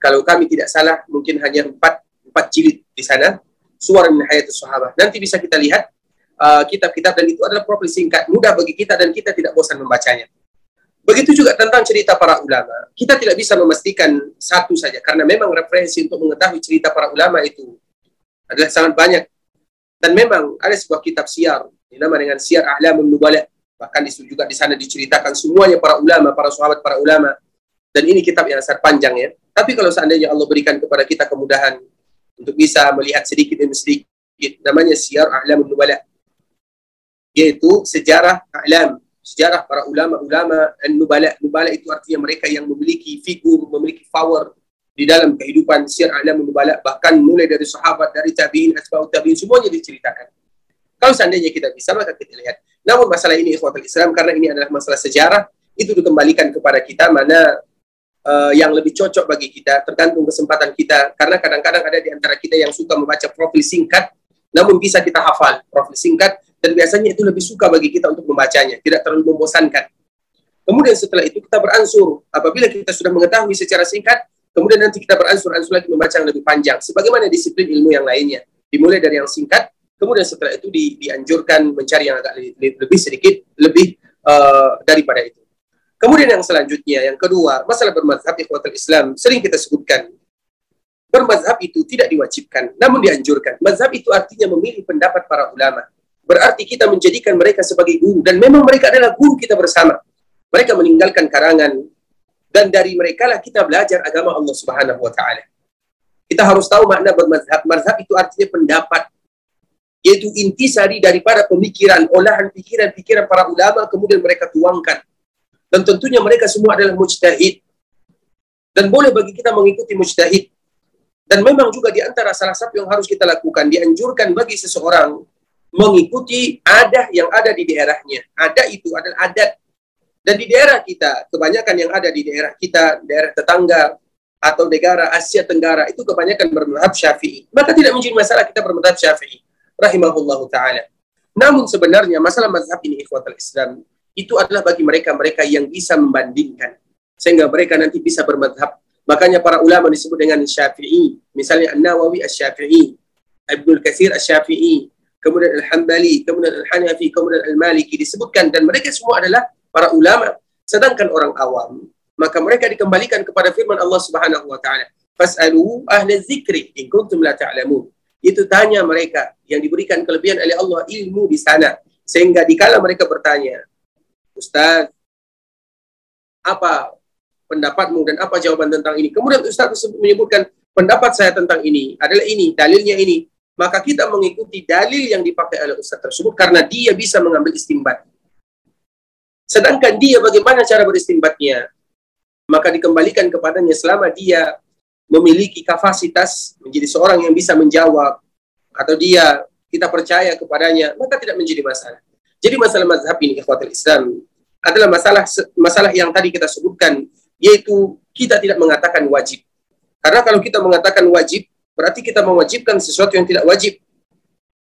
kalau kami tidak salah, mungkin hanya empat, empat jilid di sana, suara min sahabat. Nanti bisa kita lihat Uh, kitab-kitab uh, dan itu adalah profil singkat mudah bagi kita dan kita tidak bosan membacanya. Begitu juga tentang cerita para ulama. Kita tidak bisa memastikan satu saja karena memang referensi untuk mengetahui cerita para ulama itu adalah sangat banyak. Dan memang ada sebuah kitab siar dinama dengan Siar A'lamun Nubala. Bahkan di juga di sana diceritakan semuanya para ulama, para sahabat para ulama. Dan ini kitab yang sangat panjang ya. Tapi kalau seandainya Allah berikan kepada kita kemudahan untuk bisa melihat sedikit demi sedikit, namanya Siar A'lamun Nubala yaitu sejarah alam, sejarah para ulama-ulama dan nubala. Nubala itu artinya mereka yang memiliki figur, memiliki power di dalam kehidupan sir alam nubala, bahkan mulai dari sahabat, dari tabiin, asbab tabiin, semuanya diceritakan. Kalau seandainya kita bisa, maka kita lihat. Namun masalah ini ikhwatul Islam, karena ini adalah masalah sejarah, itu dikembalikan kepada kita mana uh, yang lebih cocok bagi kita, tergantung kesempatan kita. Karena kadang-kadang ada di antara kita yang suka membaca profil singkat, namun bisa kita hafal profil singkat, dan biasanya itu lebih suka bagi kita untuk membacanya, tidak terlalu membosankan. Kemudian setelah itu kita beransur. Apabila kita sudah mengetahui secara singkat, kemudian nanti kita beransur-ansur lagi membaca yang lebih panjang. Sebagaimana disiplin ilmu yang lainnya. Dimulai dari yang singkat, kemudian setelah itu di, dianjurkan mencari yang agak lebih, sedikit, lebih uh, daripada itu. Kemudian yang selanjutnya, yang kedua, masalah bermadhab ikhwatul Islam, sering kita sebutkan. Bermadhab itu tidak diwajibkan, namun dianjurkan. Mazhab itu artinya memilih pendapat para ulama berarti kita menjadikan mereka sebagai guru dan memang mereka adalah guru kita bersama. Mereka meninggalkan karangan dan dari mereka lah kita belajar agama Allah Subhanahu wa taala. Kita harus tahu makna bermazhab. Mazhab itu artinya pendapat yaitu intisari daripada pemikiran, olahan pikiran-pikiran para ulama kemudian mereka tuangkan. Dan tentunya mereka semua adalah mujtahid. Dan boleh bagi kita mengikuti mujtahid. Dan memang juga di antara salah satu yang harus kita lakukan, dianjurkan bagi seseorang mengikuti adat yang ada di daerahnya. Adat itu adalah adat. Dan di daerah kita, kebanyakan yang ada di daerah kita, daerah tetangga, atau negara Asia Tenggara, itu kebanyakan bermadhab syafi'i. Maka tidak menjadi masalah kita bermadhab syafi'i. Rahimahullah ta'ala. Namun sebenarnya masalah mazhab ini ikhwatal Islam, itu adalah bagi mereka-mereka yang bisa membandingkan. Sehingga mereka nanti bisa bermadhab. Makanya para ulama disebut dengan syafi'i. Misalnya An-Nawawi As-Syafi'i, Ibnul Kathir As-Syafi'i, kemudian Al-Hambali, kemudian Al-Hanafi, kemudian Al-Maliki disebutkan dan mereka semua adalah para ulama. Sedangkan orang awam, maka mereka dikembalikan kepada firman Allah Subhanahu wa taala, "Fas'alu ahla dzikri in kuntum la ta'lamun." Itu tanya mereka yang diberikan kelebihan oleh Allah ilmu di sana sehingga dikala mereka bertanya, "Ustaz, apa pendapatmu dan apa jawaban tentang ini?" Kemudian Ustaz menyebutkan, "Pendapat saya tentang ini adalah ini, dalilnya ini." Maka kita mengikuti dalil yang dipakai oleh ustaz tersebut karena dia bisa mengambil istimbat. Sedangkan dia bagaimana cara beristimbatnya? Maka dikembalikan kepadanya selama dia memiliki kapasitas menjadi seorang yang bisa menjawab atau dia kita percaya kepadanya, maka tidak menjadi masalah. Jadi masalah mazhab ini ikhwatul Islam adalah masalah masalah yang tadi kita sebutkan yaitu kita tidak mengatakan wajib. Karena kalau kita mengatakan wajib, berarti kita mewajibkan sesuatu yang tidak wajib.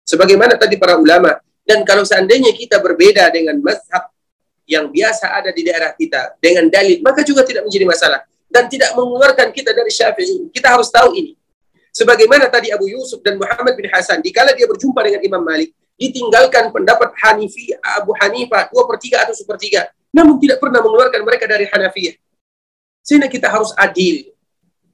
Sebagaimana tadi para ulama. Dan kalau seandainya kita berbeda dengan mazhab yang biasa ada di daerah kita dengan dalil, maka juga tidak menjadi masalah. Dan tidak mengeluarkan kita dari syafi'i. Kita harus tahu ini. Sebagaimana tadi Abu Yusuf dan Muhammad bin Hasan, dikala dia berjumpa dengan Imam Malik, ditinggalkan pendapat Hanifi, Abu Hanifah, dua per tiga atau sepertiga. Namun tidak pernah mengeluarkan mereka dari Hanafiyah. Sehingga kita harus adil.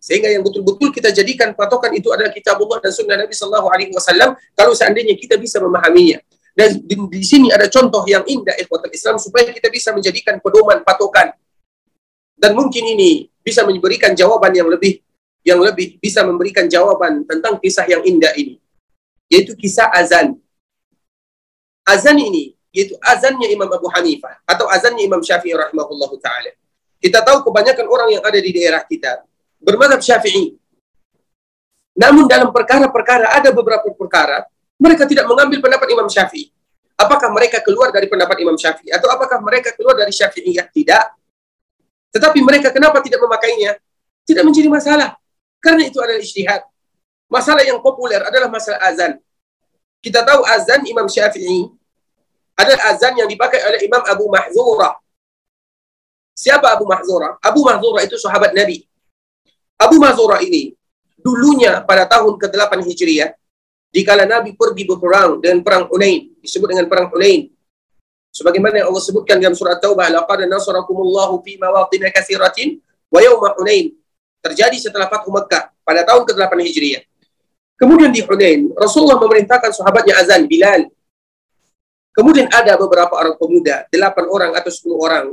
Sehingga yang betul-betul kita jadikan patokan itu adalah kitab Allah dan sunnah Nabi Sallallahu Alaihi Wasallam. Kalau seandainya kita bisa memahaminya. Dan di, di sini ada contoh yang indah ikhwatul Islam supaya kita bisa menjadikan pedoman patokan. Dan mungkin ini bisa memberikan jawaban yang lebih yang lebih bisa memberikan jawaban tentang kisah yang indah ini. Yaitu kisah azan. Azan ini yaitu azannya Imam Abu Hanifah atau azannya Imam Syafi'i rahimahullahu taala. Kita tahu kebanyakan orang yang ada di daerah kita bermadhab syafi'i. Namun dalam perkara-perkara, ada beberapa perkara, mereka tidak mengambil pendapat Imam Syafi'i. Apakah mereka keluar dari pendapat Imam Syafi'i? Atau apakah mereka keluar dari Syafi'iyah? Tidak. Tetapi mereka kenapa tidak memakainya? Tidak menjadi masalah. Karena itu adalah ijtihad. Masalah yang populer adalah masalah azan. Kita tahu azan Imam Syafi'i adalah azan yang dipakai oleh Imam Abu Mahzura. Siapa Abu Mahzura? Abu Mahzura itu sahabat Nabi. Abu Mahzura ini dulunya pada tahun ke-8 Hijriah, dikala Nabi pergi berperang dengan perang Hunain, disebut dengan perang Hunain. Sebagaimana yang Allah sebutkan dalam surat Taubah, laqad nasarakumullahu fi mawatin katsiratin wa yawma Hunain. Terjadi setelah Fathu Makkah pada tahun ke-8 Hijriah. Kemudian di Hunain, Rasulullah memerintahkan sahabatnya azan Bilal Kemudian ada beberapa orang pemuda, delapan orang atau sepuluh orang.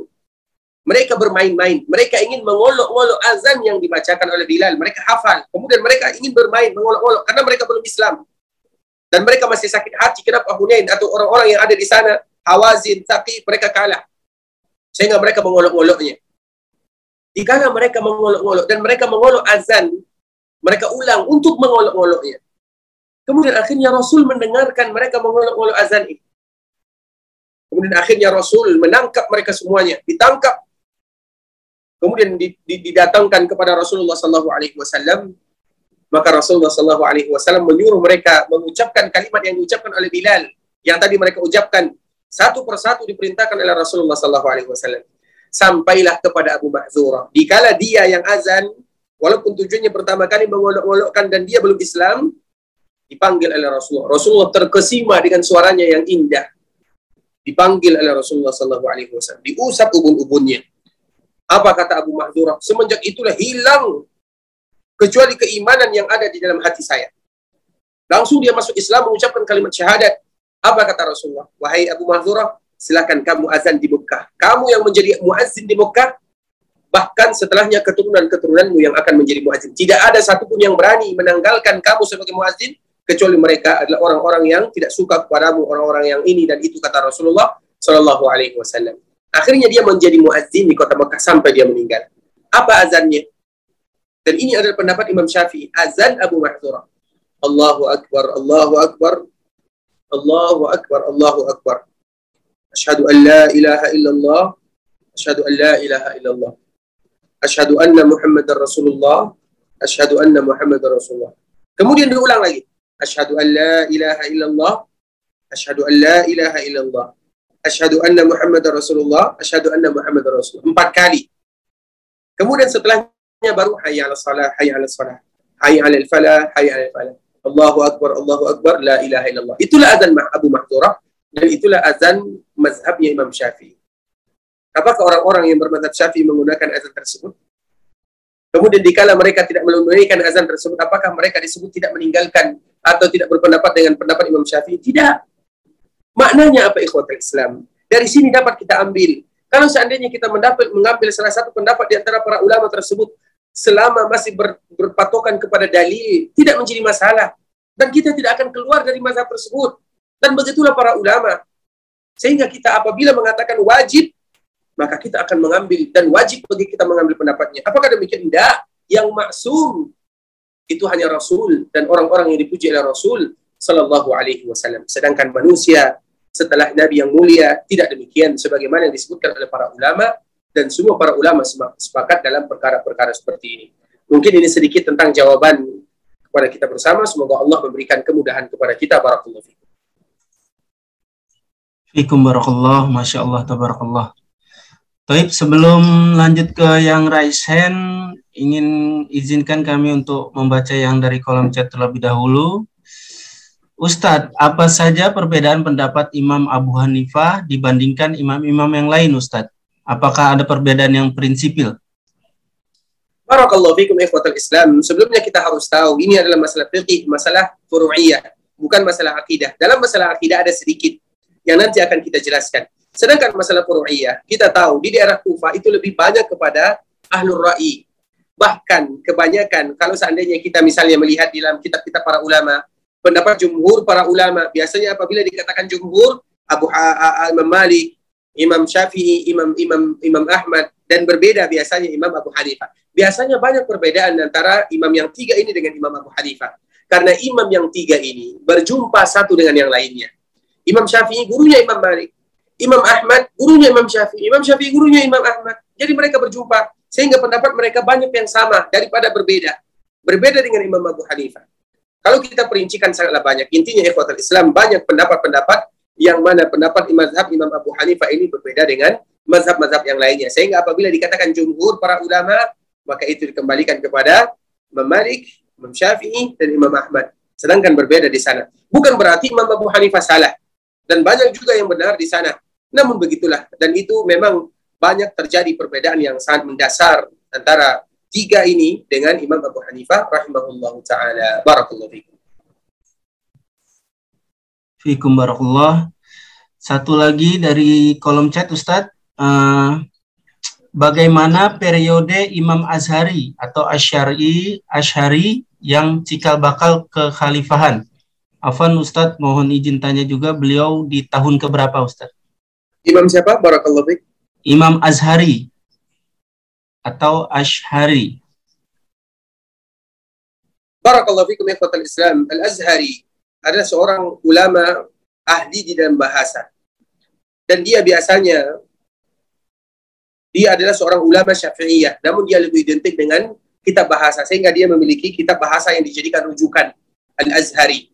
Mereka bermain-main. Mereka ingin mengolok-olok azan yang dibacakan oleh Bilal. Mereka hafal. Kemudian mereka ingin bermain, mengolok-olok. Karena mereka belum Islam. Dan mereka masih sakit hati. Kenapa Hunain atau orang-orang yang ada di sana, Hawazin, Taqi, mereka kalah. Sehingga mereka mengolok-oloknya. Dikala mereka mengolok-olok dan mereka mengolok azan, mereka ulang untuk mengolok-oloknya. Kemudian akhirnya Rasul mendengarkan mereka mengolok-olok azan itu. Kemudian akhirnya Rasul menangkap mereka semuanya, ditangkap. Kemudian didatangkan kepada Rasulullah Sallallahu Alaihi Wasallam. Maka Rasulullah Sallallahu Alaihi Wasallam menyuruh mereka mengucapkan kalimat yang diucapkan oleh Bilal, yang tadi mereka ucapkan satu persatu diperintahkan oleh Rasulullah Sallallahu Alaihi Wasallam. Sampailah kepada Abu Mahzura. Dikala dia yang azan, walaupun tujuannya pertama kali mengolok-olokkan dan dia belum Islam, dipanggil oleh Rasulullah. Rasulullah terkesima dengan suaranya yang indah dipanggil oleh Rasulullah Sallallahu Alaihi Wasallam, diusap ubun-ubunnya. Apa kata Abu Mahzurah? Semenjak itulah hilang kecuali keimanan yang ada di dalam hati saya. Langsung dia masuk Islam mengucapkan kalimat syahadat. Apa kata Rasulullah? Wahai Abu Mahzurah, silakan kamu azan di Mekah. Kamu yang menjadi muazzin di Mekah, bahkan setelahnya keturunan-keturunanmu yang akan menjadi muazzin. Tidak ada satupun yang berani menanggalkan kamu sebagai muazzin kecuali mereka adalah orang-orang yang tidak suka kepadamu, orang-orang yang ini dan itu kata Rasulullah Shallallahu Alaihi Wasallam. Akhirnya dia menjadi muazzin di kota Mekah sampai dia meninggal. Apa azannya? Dan ini adalah pendapat Imam Syafi'i. Azan Abu Mahzurah. Allahu Akbar, Allahu Akbar, Allahu Akbar, Allahu Akbar. Ashhadu an la ilaha illallah. Ashhadu an la ilaha illallah. Ashhadu anna Muhammadar Rasulullah. Ashhadu anna Muhammadar Rasulullah. Kemudian diulang lagi. Asyhadu an la ilaha illallah. Asyhadu an la ilaha illallah. Asyhadu anna Muhammadar Rasulullah. Asyhadu anna Muhammadar Rasulullah. Empat kali. Kemudian setelahnya baru hayya 'ala salah, hayya 'ala salah, hayya 'ala falah, hayya 'ala falah. Allahu akbar, Allahu akbar, la ilaha illallah. Itulah azan Abu Mahdzurah dan itulah azan mazhabnya Imam Syafi'i. Apakah orang-orang yang bermadzhab Syafi'i menggunakan azan tersebut? Kemudian dikala mereka tidak menunaikan azan tersebut, apakah mereka disebut tidak meninggalkan atau tidak berpendapat dengan pendapat Imam Syafi'i? Tidak. Maknanya apa ikhwatul Islam? Dari sini dapat kita ambil. Kalau seandainya kita mendapat mengambil salah satu pendapat di antara para ulama tersebut selama masih ber, berpatokan kepada dalil, tidak menjadi masalah. Dan kita tidak akan keluar dari mazhab tersebut. Dan begitulah para ulama. Sehingga kita apabila mengatakan wajib, maka kita akan mengambil dan wajib bagi kita mengambil pendapatnya. Apakah demikian? Tidak. Yang maksum itu hanya Rasul dan orang-orang yang dipuji oleh Rasul Sallallahu Alaihi Wasallam. Sedangkan manusia setelah Nabi yang mulia tidak demikian sebagaimana yang disebutkan oleh para ulama dan semua para ulama sepakat dalam perkara-perkara seperti ini. Mungkin ini sedikit tentang jawaban kepada kita bersama. Semoga Allah memberikan kemudahan kepada kita. Barakallahu fikum. Fikum barakallah, Masya Allah, tabarakallah. Baik, sebelum lanjut ke yang raise hand, ingin izinkan kami untuk membaca yang dari kolom chat terlebih dahulu. Ustadz, apa saja perbedaan pendapat Imam Abu Hanifah dibandingkan imam-imam yang lain, Ustadz? Apakah ada perbedaan yang prinsipil? Barakallahu fikum Islam. Sebelumnya kita harus tahu ini adalah masalah fikih, masalah furu'iyah, bukan masalah akidah. Dalam masalah akidah ada sedikit yang nanti akan kita jelaskan. Sedangkan masalah furu'iyah, kita tahu di daerah Kufah itu lebih banyak kepada ahlul ra'i. Bahkan kebanyakan kalau seandainya kita misalnya melihat di dalam kitab-kitab para ulama, pendapat jumhur para ulama, biasanya apabila dikatakan jumhur, Abu Imam Malik, Imam Syafi'i, Imam Imam Imam Ahmad dan berbeda biasanya Imam Abu Hanifah. Biasanya banyak perbedaan antara imam yang tiga ini dengan Imam Abu Hanifah. Karena imam yang tiga ini berjumpa satu dengan yang lainnya. Imam Syafi'i gurunya Imam Malik. Imam Ahmad gurunya Imam Syafi'i. Imam Syafi'i gurunya Imam Ahmad. Jadi mereka berjumpa sehingga pendapat mereka banyak yang sama daripada berbeda. Berbeda dengan Imam Abu Hanifah. Kalau kita perincikan sangatlah banyak. Intinya ikhwatul Islam banyak pendapat-pendapat yang mana pendapat mazhab Imam Abu Hanifah ini berbeda dengan mazhab-mazhab yang lainnya. Sehingga apabila dikatakan jumhur para ulama, maka itu dikembalikan kepada Imam Malik, Imam Syafi'i, dan Imam Ahmad. Sedangkan berbeda di sana. Bukan berarti Imam Abu Hanifah salah. Dan banyak juga yang benar di sana. Namun begitulah. Dan itu memang banyak terjadi perbedaan yang sangat mendasar antara tiga ini dengan Imam Abu Hanifah rahimahullah ta'ala. Barakallahu fikum. Fikum barakallah. Satu lagi dari kolom chat Ustadz. Uh, bagaimana periode Imam Azhari atau Asyari Asyari yang cikal bakal kekhalifahan? Afan Ustadz mohon izin tanya juga beliau di tahun keberapa Ustadz? Imam siapa? Barakallahu. Imam Azhari atau Ashari. Barakallahu fikum ikhwatal Islam. Al-Azhari adalah seorang ulama ahli di dalam bahasa. Dan dia biasanya dia adalah seorang ulama syafi'iyah, namun dia lebih identik dengan kitab bahasa sehingga dia memiliki kitab bahasa yang dijadikan rujukan Al-Azhari.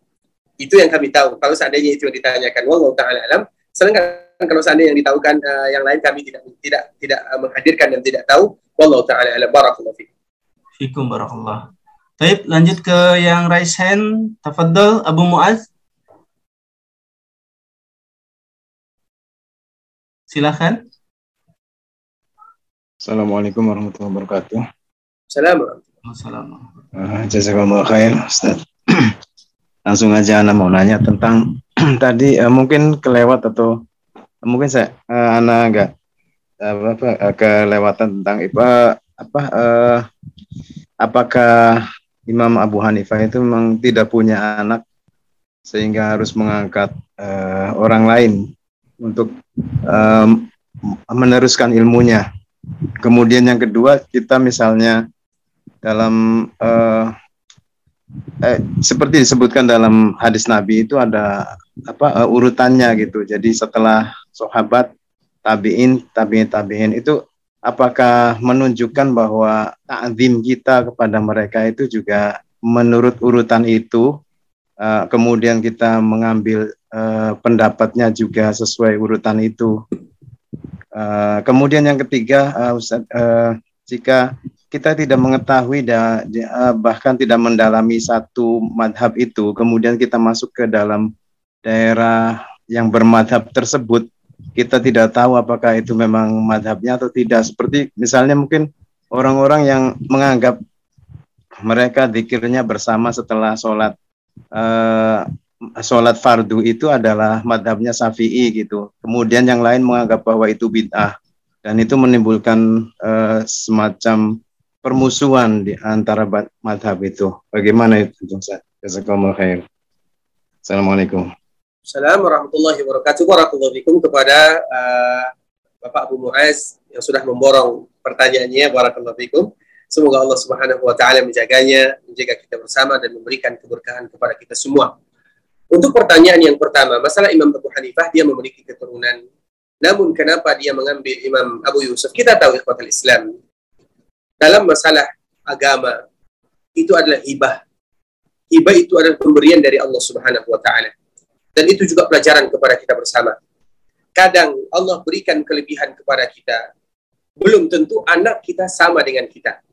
Itu yang kami tahu. Kalau seandainya itu yang ditanyakan, wallahu taala alam. Sedangkan kalau seandainya yang ditahukan uh, yang lain kami tidak tidak tidak uh, menghadirkan dan tidak tahu, wallahu taala alam. Barakallahu fikum. Fikum barakallah. Baik, lanjut ke yang raise hand. Tafadhol Abu Muaz. Silakan. Assalamualaikum warahmatullahi wabarakatuh. Assalamualaikum. Assalamualaikum. Uh, Jazakallah khair, Ustaz. Langsung aja Ana mau nanya tentang <clears throat> tadi uh, mungkin kelewat atau mungkin saya uh, Ana enggak apa, apa uh, kelewatan tentang uh, apa uh, apakah Imam Abu Hanifah itu memang tidak punya anak sehingga harus mengangkat uh, orang lain untuk um, meneruskan ilmunya. Kemudian yang kedua kita misalnya dalam uh, eh, seperti disebutkan dalam hadis Nabi itu ada apa uh, urutannya gitu. Jadi setelah sahabat tabiin tabiin tabiin itu apakah menunjukkan bahwa takzim kita kepada mereka itu juga menurut urutan itu uh, kemudian kita mengambil uh, pendapatnya juga sesuai urutan itu? Uh, kemudian yang ketiga Ustaz, jika kita tidak mengetahui bahkan tidak mendalami satu madhab itu kemudian kita masuk ke dalam daerah yang bermadhab tersebut kita tidak tahu apakah itu memang madhabnya atau tidak. Seperti misalnya mungkin orang-orang yang menganggap mereka dikirnya bersama setelah sholat uh, sholat fardu itu adalah madhabnya syafi'i gitu. Kemudian yang lain menganggap bahwa itu bid'ah dan itu menimbulkan uh, semacam permusuhan di antara madhab itu. Bagaimana itu, khair. Assalamualaikum. Assalamualaikum warahmatullahi wabarakatuh. Fikum kepada uh, Bapak Abu Muaz yang sudah memborong pertanyaannya. Barakallahu fikum. Semoga Allah Subhanahu wa taala menjaganya, menjaga kita bersama dan memberikan keberkahan kepada kita semua. Untuk pertanyaan yang pertama, masalah Imam Abu Hanifah dia memiliki keturunan. Namun kenapa dia mengambil Imam Abu Yusuf? Kita tahu ikhwatul Islam. Dalam masalah agama itu adalah hibah. Hibah itu adalah pemberian dari Allah Subhanahu wa taala dan itu juga pelajaran kepada kita bersama. Kadang Allah berikan kelebihan kepada kita. Belum tentu anak kita sama dengan kita.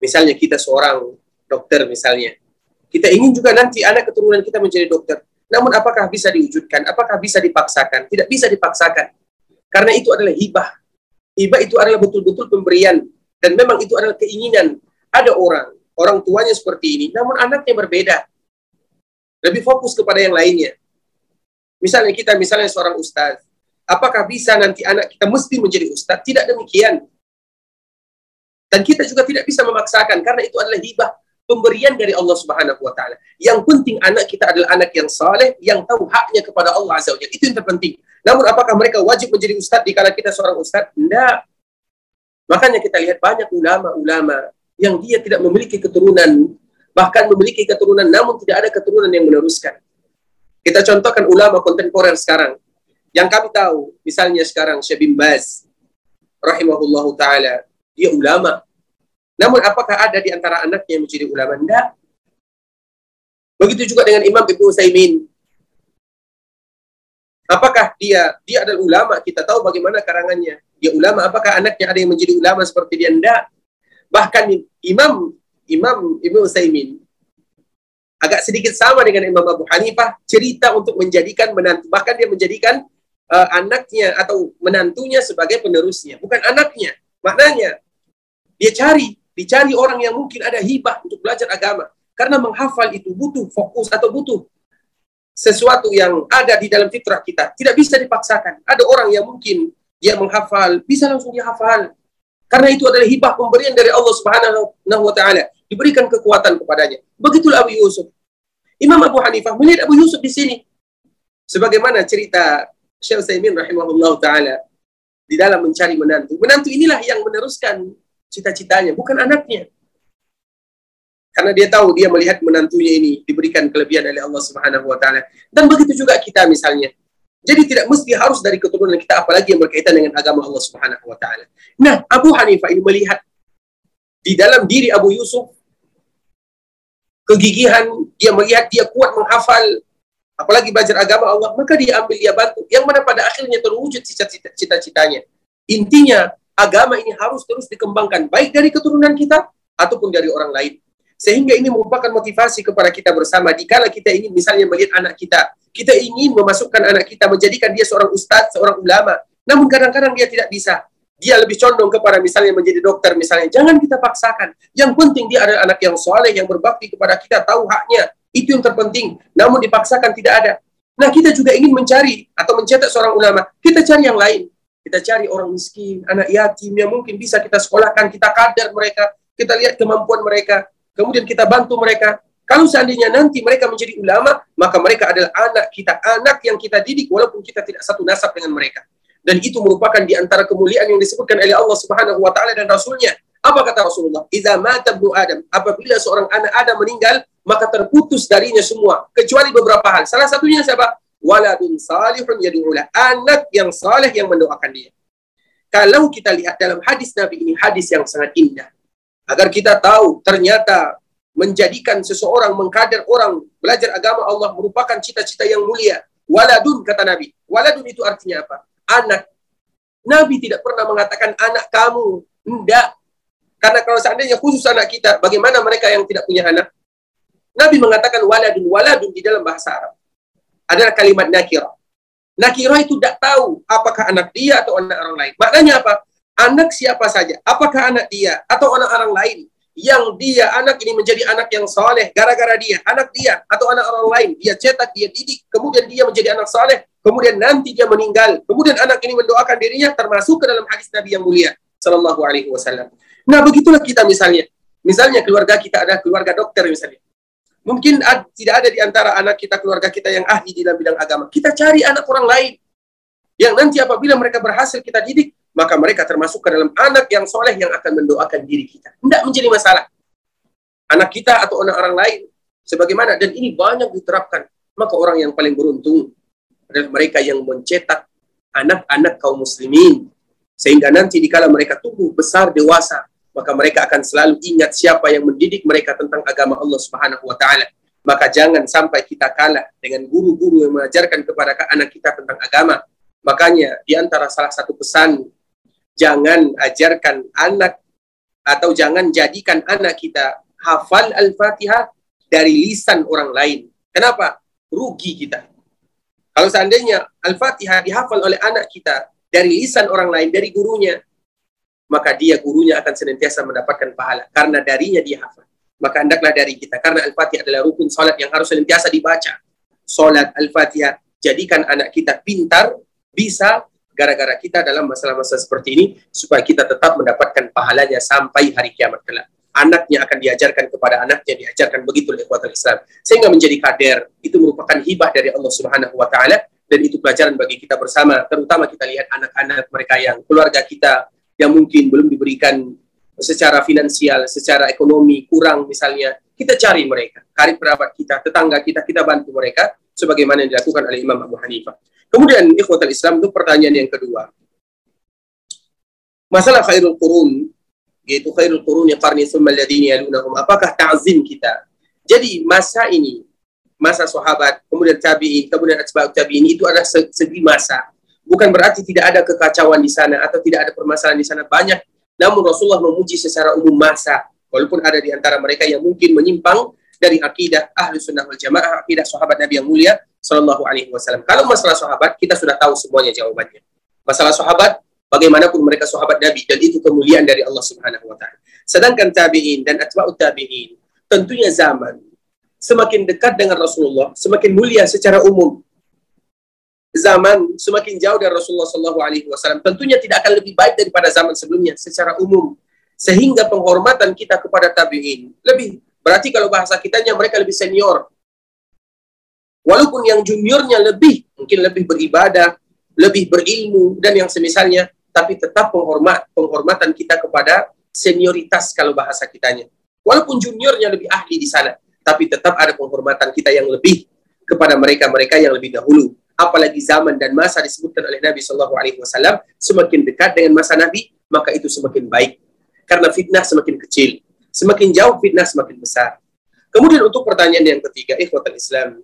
Misalnya kita seorang dokter misalnya. Kita ingin juga nanti anak keturunan kita menjadi dokter. Namun apakah bisa diwujudkan? Apakah bisa dipaksakan? Tidak bisa dipaksakan. Karena itu adalah hibah. Hibah itu adalah betul-betul pemberian. Dan memang itu adalah keinginan. Ada orang, orang tuanya seperti ini, namun anaknya berbeda lebih fokus kepada yang lainnya. Misalnya kita misalnya seorang ustaz, apakah bisa nanti anak kita mesti menjadi ustaz? Tidak demikian. Dan kita juga tidak bisa memaksakan karena itu adalah hibah pemberian dari Allah Subhanahu wa taala. Yang penting anak kita adalah anak yang saleh yang tahu haknya kepada Allah Azza wa Itu yang terpenting. Namun apakah mereka wajib menjadi ustadz dikala kita seorang ustadz? Tidak. Makanya kita lihat banyak ulama-ulama yang dia tidak memiliki keturunan, bahkan memiliki keturunan namun tidak ada keturunan yang meneruskan. Kita contohkan ulama kontemporer sekarang. Yang kami tahu, misalnya sekarang Syekh bin Baz, rahimahullahu taala, dia ulama. Namun apakah ada di antara anaknya yang menjadi ulama? Tidak. Begitu juga dengan Imam Ibnu Utsaimin. Apakah dia dia adalah ulama? Kita tahu bagaimana karangannya. Dia ulama. Apakah anaknya ada yang menjadi ulama seperti dia? Tidak. Bahkan Imam Imam Ibnu Utsaimin. Agak sedikit sama dengan Imam Abu Hanifah cerita untuk menjadikan menantu bahkan dia menjadikan uh, anaknya atau menantunya sebagai penerusnya. Bukan anaknya maknanya dia cari dicari orang yang mungkin ada hibah untuk belajar agama. Karena menghafal itu butuh fokus atau butuh sesuatu yang ada di dalam fitrah kita. Tidak bisa dipaksakan. Ada orang yang mungkin dia menghafal bisa langsung dia hafal karena itu adalah hibah pemberian dari Allah Subhanahu wa taala diberikan kekuatan kepadanya. Begitulah Abu Yusuf. Imam Abu Hanifah melihat Abu Yusuf di sini. Sebagaimana cerita Syekh Utsaimin rahimahullah taala di dalam mencari menantu. Menantu inilah yang meneruskan cita-citanya, bukan anaknya. Karena dia tahu dia melihat menantunya ini diberikan kelebihan oleh Allah Subhanahu wa taala. Dan begitu juga kita misalnya. Jadi tidak mesti harus dari keturunan kita apalagi yang berkaitan dengan agama Allah Subhanahu wa taala. Nah, Abu Hanifah ini melihat di dalam diri Abu Yusuf kegigihan, dia melihat dia kuat menghafal, apalagi belajar agama Allah, maka dia ambil, dia bantu. Yang mana pada akhirnya terwujud cita-citanya. Intinya, agama ini harus terus dikembangkan, baik dari keturunan kita, ataupun dari orang lain. Sehingga ini merupakan motivasi kepada kita bersama. Dikala kita ingin misalnya melihat anak kita, kita ingin memasukkan anak kita, menjadikan dia seorang ustadz, seorang ulama. Namun kadang-kadang dia tidak bisa dia lebih condong kepada misalnya menjadi dokter misalnya. Jangan kita paksakan. Yang penting dia adalah anak yang soleh, yang berbakti kepada kita, tahu haknya. Itu yang terpenting. Namun dipaksakan tidak ada. Nah kita juga ingin mencari atau mencetak seorang ulama. Kita cari yang lain. Kita cari orang miskin, anak yatim yang mungkin bisa kita sekolahkan, kita kader mereka, kita lihat kemampuan mereka, kemudian kita bantu mereka. Kalau seandainya nanti mereka menjadi ulama, maka mereka adalah anak kita, anak yang kita didik walaupun kita tidak satu nasab dengan mereka dan itu merupakan di antara kemuliaan yang disebutkan oleh Allah Subhanahu wa taala dan rasulnya. Apa kata Rasulullah? Idza mata ibnu Adam, apabila seorang anak Adam meninggal, maka terputus darinya semua kecuali beberapa hal. Salah satunya siapa? Waladun salihun yad'ulah. Anak yang saleh yang mendoakan dia. Kalau kita lihat dalam hadis Nabi ini hadis yang sangat indah. Agar kita tahu ternyata menjadikan seseorang mengkader orang belajar agama Allah merupakan cita-cita yang mulia. Waladun kata Nabi. Waladun itu artinya apa? anak. Nabi tidak pernah mengatakan anak kamu. Tidak. Karena kalau seandainya khusus anak kita, bagaimana mereka yang tidak punya anak? Nabi mengatakan waladun waladun di dalam bahasa Arab. Adalah kalimat nakirah. Nakirah itu tidak tahu apakah anak dia atau anak orang lain. Maknanya apa? Anak siapa saja. Apakah anak dia atau anak orang lain? Yang dia anak ini menjadi anak yang soleh gara-gara dia. Anak dia atau anak orang lain dia cetak dia didik. Kemudian dia menjadi anak soleh kemudian nanti dia meninggal. Kemudian anak ini mendoakan dirinya termasuk ke dalam hadis Nabi yang mulia Sallallahu Alaihi Wasallam. Nah begitulah kita misalnya. Misalnya keluarga kita ada keluarga dokter misalnya. Mungkin tidak ada di antara anak kita keluarga kita yang ahli di dalam bidang agama. Kita cari anak orang lain. Yang nanti apabila mereka berhasil kita didik maka mereka termasuk ke dalam anak yang soleh yang akan mendoakan diri kita. Tidak menjadi masalah. Anak kita atau anak orang lain. Sebagaimana, dan ini banyak diterapkan. Maka orang yang paling beruntung adalah mereka yang mencetak anak-anak kaum muslimin. Sehingga nanti dikala mereka tumbuh besar, dewasa, maka mereka akan selalu ingat siapa yang mendidik mereka tentang agama Allah Subhanahu wa taala. Maka jangan sampai kita kalah dengan guru-guru yang mengajarkan kepada anak kita tentang agama. Makanya di antara salah satu pesan jangan ajarkan anak atau jangan jadikan anak kita hafal Al-Fatihah dari lisan orang lain. Kenapa? Rugi kita. Kalau seandainya Al-Fatihah dihafal oleh anak kita dari lisan orang lain, dari gurunya, maka dia gurunya akan senantiasa mendapatkan pahala karena darinya dia hafal. Maka hendaklah dari kita karena Al-Fatihah adalah rukun salat yang harus senantiasa dibaca. Salat Al-Fatihah jadikan anak kita pintar, bisa gara-gara kita dalam masalah-masalah seperti ini supaya kita tetap mendapatkan pahalanya sampai hari kiamat kelak. Anaknya akan diajarkan kepada anaknya diajarkan begitu oleh kuat Islam. Sehingga menjadi kader itu merupakan hibah dari Allah Subhanahu wa taala dan itu pelajaran bagi kita bersama. Terutama kita lihat anak-anak mereka yang keluarga kita yang mungkin belum diberikan secara finansial, secara ekonomi kurang misalnya, kita cari mereka, karib kerabat kita, tetangga kita, kita bantu mereka sebagaimana yang dilakukan oleh Imam Abu Hanifah. Kemudian ikhwatul Islam itu pertanyaan yang kedua. Masalah khairul qurun yaitu khairul qurun yang qarni thumma alladhina yalunahum. Apakah ta'zim kita? Jadi masa ini masa sahabat, kemudian tabi'in, kemudian atba'ut tabi'in itu adalah segi masa. Bukan berarti tidak ada kekacauan di sana atau tidak ada permasalahan di sana banyak. Namun Rasulullah memuji secara umum masa. Walaupun ada di antara mereka yang mungkin menyimpang dari akidah ahli sunnah wal jamaah, akidah sahabat Nabi yang mulia Sallallahu Alaihi Wasallam. Kalau masalah sahabat, kita sudah tahu semuanya jawabannya. Masalah sahabat, bagaimanapun mereka sahabat Nabi dan itu kemuliaan dari Allah Subhanahu Wa Taala. Sedangkan tabiin dan atba'ut tabiin, tentunya zaman semakin dekat dengan Rasulullah, semakin mulia secara umum. Zaman semakin jauh dari Rasulullah Sallallahu Alaihi Wasallam, tentunya tidak akan lebih baik daripada zaman sebelumnya secara umum. Sehingga penghormatan kita kepada tabiin lebih berarti kalau bahasa kitanya mereka lebih senior. Walaupun yang juniornya lebih mungkin lebih beribadah, lebih berilmu dan yang semisalnya, tapi tetap penghormat penghormatan kita kepada senioritas kalau bahasa kitanya. Walaupun juniornya lebih ahli di sana, tapi tetap ada penghormatan kita yang lebih kepada mereka-mereka yang lebih dahulu. Apalagi zaman dan masa disebutkan oleh Nabi Shallallahu Alaihi Wasallam semakin dekat dengan masa Nabi, maka itu semakin baik. Karena fitnah semakin kecil, semakin jauh fitnah semakin besar. Kemudian untuk pertanyaan yang ketiga, ikhwatul Islam,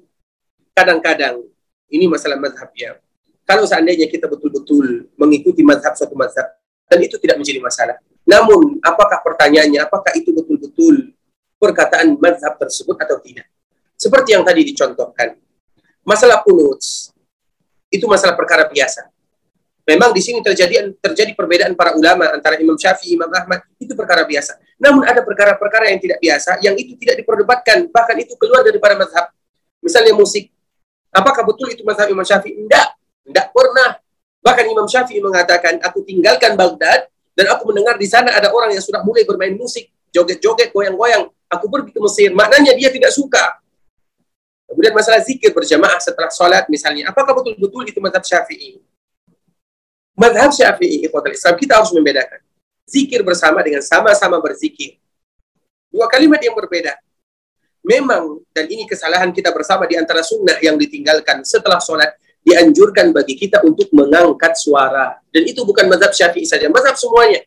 kadang-kadang ini masalah mazhab ya. Kalau seandainya kita betul-betul mengikuti mazhab suatu mazhab, dan itu tidak menjadi masalah. Namun, apakah pertanyaannya, apakah itu betul-betul perkataan mazhab tersebut atau tidak. Seperti yang tadi dicontohkan. Masalah kunut itu masalah perkara biasa. Memang di sini terjadi terjadi perbedaan para ulama antara Imam Syafi'i, Imam Ahmad itu perkara biasa. Namun ada perkara-perkara yang tidak biasa yang itu tidak diperdebatkan, bahkan itu keluar daripada mazhab. Misalnya musik. Apakah betul itu mazhab Imam Syafi'i? Tidak. Tidak pernah. Bahkan Imam Syafi'i mengatakan, aku tinggalkan Baghdad dan aku mendengar di sana ada orang yang sudah mulai bermain musik, joget-joget, goyang-goyang aku pergi ke Mesir, maknanya dia tidak suka. Kemudian masalah zikir berjamaah setelah sholat misalnya, apakah betul-betul itu mazhab syafi'i? Mazhab syafi'i, ikhwatal Islam, kita harus membedakan. Zikir bersama dengan sama-sama berzikir. Dua kalimat yang berbeda. Memang, dan ini kesalahan kita bersama di antara sunnah yang ditinggalkan setelah sholat, dianjurkan bagi kita untuk mengangkat suara. Dan itu bukan mazhab syafi'i saja, mazhab semuanya.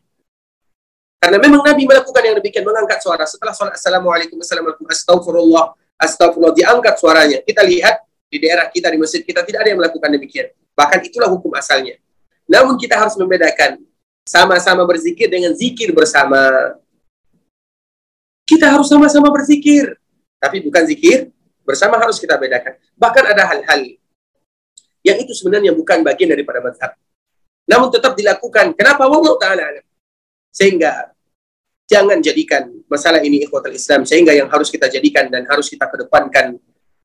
Karena memang Nabi melakukan yang demikian, mengangkat suara. Setelah sholat Assalamualaikum, Assalamualaikum, Astagfirullah, Astagfirullah, diangkat suaranya. Kita lihat di daerah kita, di masjid kita, tidak ada yang melakukan demikian. Bahkan itulah hukum asalnya. Namun kita harus membedakan sama-sama berzikir dengan zikir bersama. Kita harus sama-sama berzikir. Tapi bukan zikir, bersama harus kita bedakan. Bahkan ada hal-hal yang itu sebenarnya bukan bagian daripada mazhab. Namun tetap dilakukan. Kenapa? Allah Ta'ala. Sehingga jangan jadikan masalah ini ikhwatul Islam sehingga yang harus kita jadikan dan harus kita kedepankan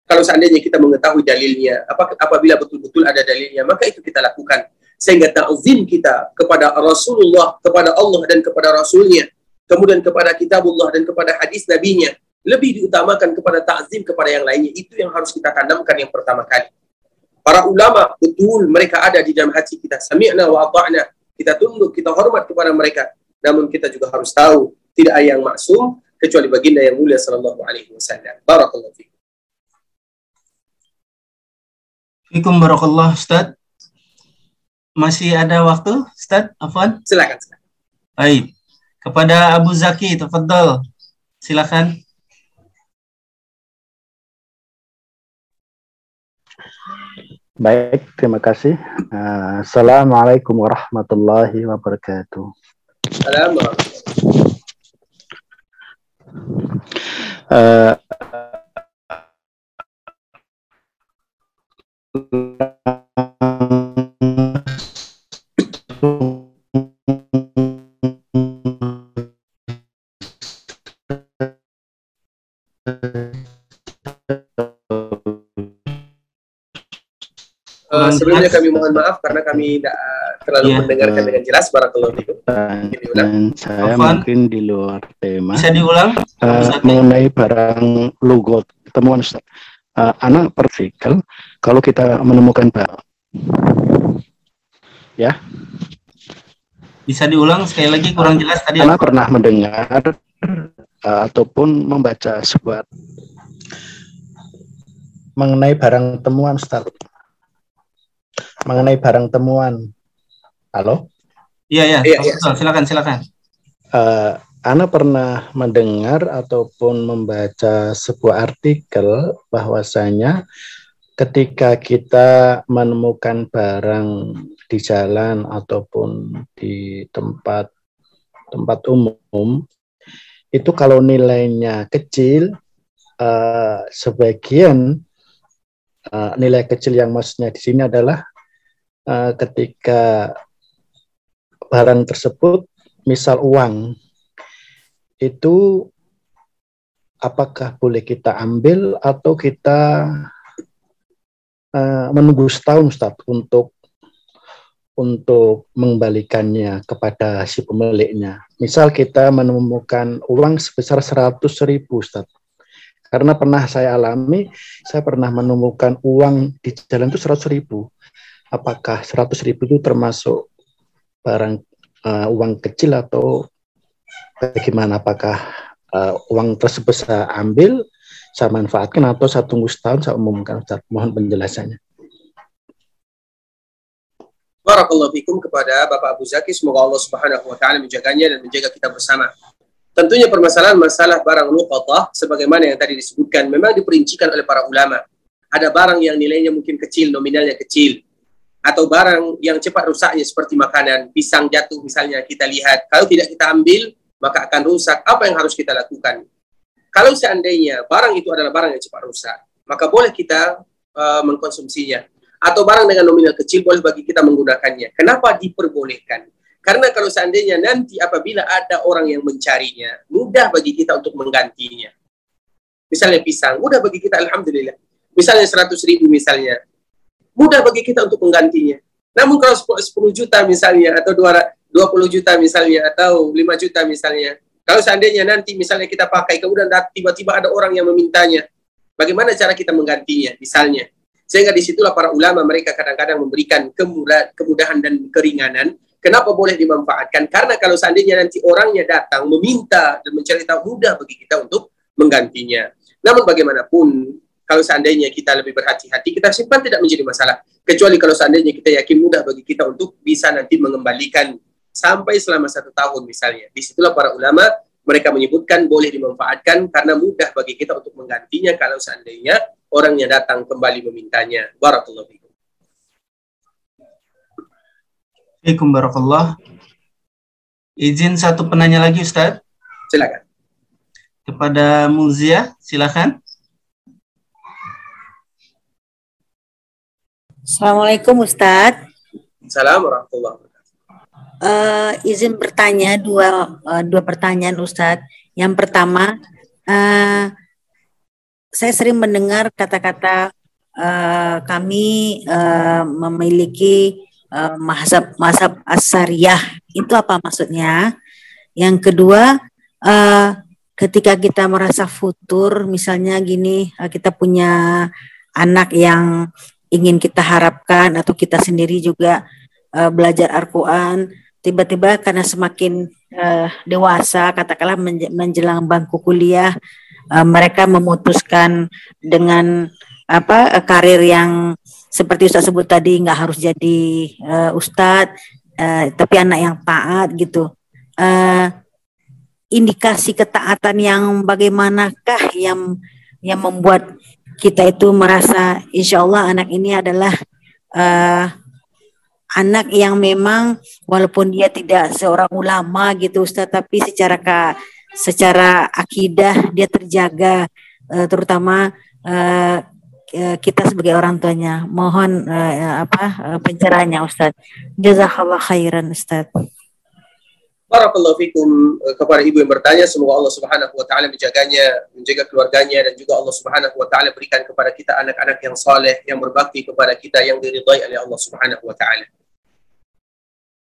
kalau seandainya kita mengetahui dalilnya apa apabila betul-betul ada dalilnya maka itu kita lakukan sehingga ta'zim kita kepada Rasulullah kepada Allah dan kepada Rasulnya. Kemudian kepada kitabullah dan kepada hadis nabinya. Lebih diutamakan kepada ta'zim kepada yang lainnya. Itu yang harus kita tanamkan yang pertama kali. Para ulama betul mereka ada di dalam hati kita. Sami'na wa ata'na. Kita tunduk kita hormat kepada mereka. Namun kita juga harus tahu tidak ada yang maksum kecuali baginda yang mulia sallallahu alaihi wasallam. Barakallahu fiikum. Fikum barakallah Ustaz. Masih ada waktu Ustaz? Afwan? Silakan, silakan. Baik. Kepada Abu Zaki, tafadhol. Silakan. Baik, terima kasih. Uh, Assalamualaikum warahmatullahi wabarakatuh. Salam Uh, Uh, sebelumnya kami mohon maaf karena kami tidak terlalu Iya. mendengarkan dengan jelas. Barakallahu dan saya Afwan. mungkin di luar tema Bisa diulang? Eh, Zaki? mengenai barang logot temuan Ustaz. Eh, anak berpikir kalau kita menemukan ba- Ya, Bisa diulang sekali lagi kurang jelas tadi. Ana pernah mendengar uh, ataupun membaca sebuah mengenai barang temuan, Ustaz. Mengenai barang temuan. Halo? Iya, iya. Iya, iya. Faisal, silakan, silakan. Eh, Ana pernah mendengar ataupun membaca sebuah artikel bahwasanya ketika kita menemukan barang di jalan ataupun di tempat tempat umum itu kalau nilainya kecil eh, sebagian eh, nilai kecil yang maksudnya di sini adalah eh, ketika barang tersebut misal uang itu apakah boleh kita ambil atau kita eh, menunggu setahun Ustaz untuk untuk mengembalikannya kepada si pemiliknya. Misal kita menemukan uang sebesar 100 ribu Ustaz. Karena pernah saya alami, saya pernah menemukan uang di jalan itu 100 ribu. Apakah 100 ribu itu termasuk barang eh, uang kecil atau bagaimana apakah uh, uang tersebut saya ambil saya manfaatkan atau saya tunggu setahun saya umumkan Ustaz mohon penjelasannya Barakallahu kepada Bapak Abu Zaki. Semoga Allah Subhanahu wa taala menjaganya dan menjaga kita bersama. Tentunya permasalahan masalah barang luqatah sebagaimana yang tadi disebutkan memang diperincikan oleh para ulama. Ada barang yang nilainya mungkin kecil, nominalnya kecil. Atau barang yang cepat rusaknya seperti makanan, pisang jatuh misalnya kita lihat. Kalau tidak kita ambil, maka akan rusak. Apa yang harus kita lakukan? Kalau seandainya barang itu adalah barang yang cepat rusak, maka boleh kita uh, mengkonsumsinya. Atau barang dengan nominal kecil boleh bagi kita menggunakannya. Kenapa diperbolehkan? Karena kalau seandainya nanti apabila ada orang yang mencarinya, mudah bagi kita untuk menggantinya. Misalnya pisang, mudah bagi kita Alhamdulillah. Misalnya 100 ribu misalnya, mudah bagi kita untuk menggantinya. Namun kalau 10 juta misalnya, atau 20 juta misalnya, atau 5 juta misalnya, kalau seandainya nanti misalnya kita pakai, kemudian tiba-tiba ada orang yang memintanya, bagaimana cara kita menggantinya misalnya. Sehingga di situlah para ulama mereka kadang-kadang memberikan kemudahan dan keringanan Kenapa boleh dimanfaatkan? Karena kalau seandainya nanti orangnya datang meminta dan mencari tahu mudah bagi kita untuk menggantinya. Namun bagaimanapun kalau seandainya kita lebih berhati-hati, kita simpan tidak menjadi masalah. Kecuali kalau seandainya kita yakin mudah bagi kita untuk bisa nanti mengembalikan sampai selama satu tahun misalnya. Di situlah para ulama mereka menyebutkan boleh dimanfaatkan karena mudah bagi kita untuk menggantinya kalau seandainya orangnya datang kembali memintanya. Barakallahu fikum. Assalamualaikum barakallah. Izin satu penanya lagi Ustaz. Silakan. Kepada Muzia, silakan. Assalamualaikum Ustadz. Assalamualaikum warahmatullahi wabarakatuh. Uh, izin bertanya dua uh, dua pertanyaan Ustadz. Yang pertama, uh, saya sering mendengar kata-kata uh, kami uh, memiliki uh, mazhab mazhab asariyah. Itu apa maksudnya? Yang kedua, uh, ketika kita merasa futur, misalnya gini, uh, kita punya anak yang ingin kita harapkan atau kita sendiri juga uh, belajar Al-Quran tiba-tiba karena semakin uh, dewasa katakanlah menjelang bangku kuliah uh, mereka memutuskan dengan apa uh, karir yang seperti Ustaz sebut tadi nggak harus jadi uh, Ustadz uh, tapi anak yang taat gitu. Uh, indikasi ketaatan yang bagaimanakah yang yang membuat kita itu merasa insya Allah anak ini adalah uh, anak yang memang walaupun dia tidak seorang ulama gitu Ustaz tapi secara ka, secara akidah dia terjaga uh, terutama uh, kita sebagai orang tuanya. Mohon uh, apa uh, pencerahannya Ustaz. Jazakallah khairan Ustaz Barakallahu fikum kepada ibu yang bertanya semoga Allah Subhanahu wa taala menjaganya, menjaga keluarganya dan juga Allah Subhanahu wa taala berikan kepada kita anak-anak yang saleh, yang berbakti kepada kita yang diridhai oleh Allah Subhanahu wa taala.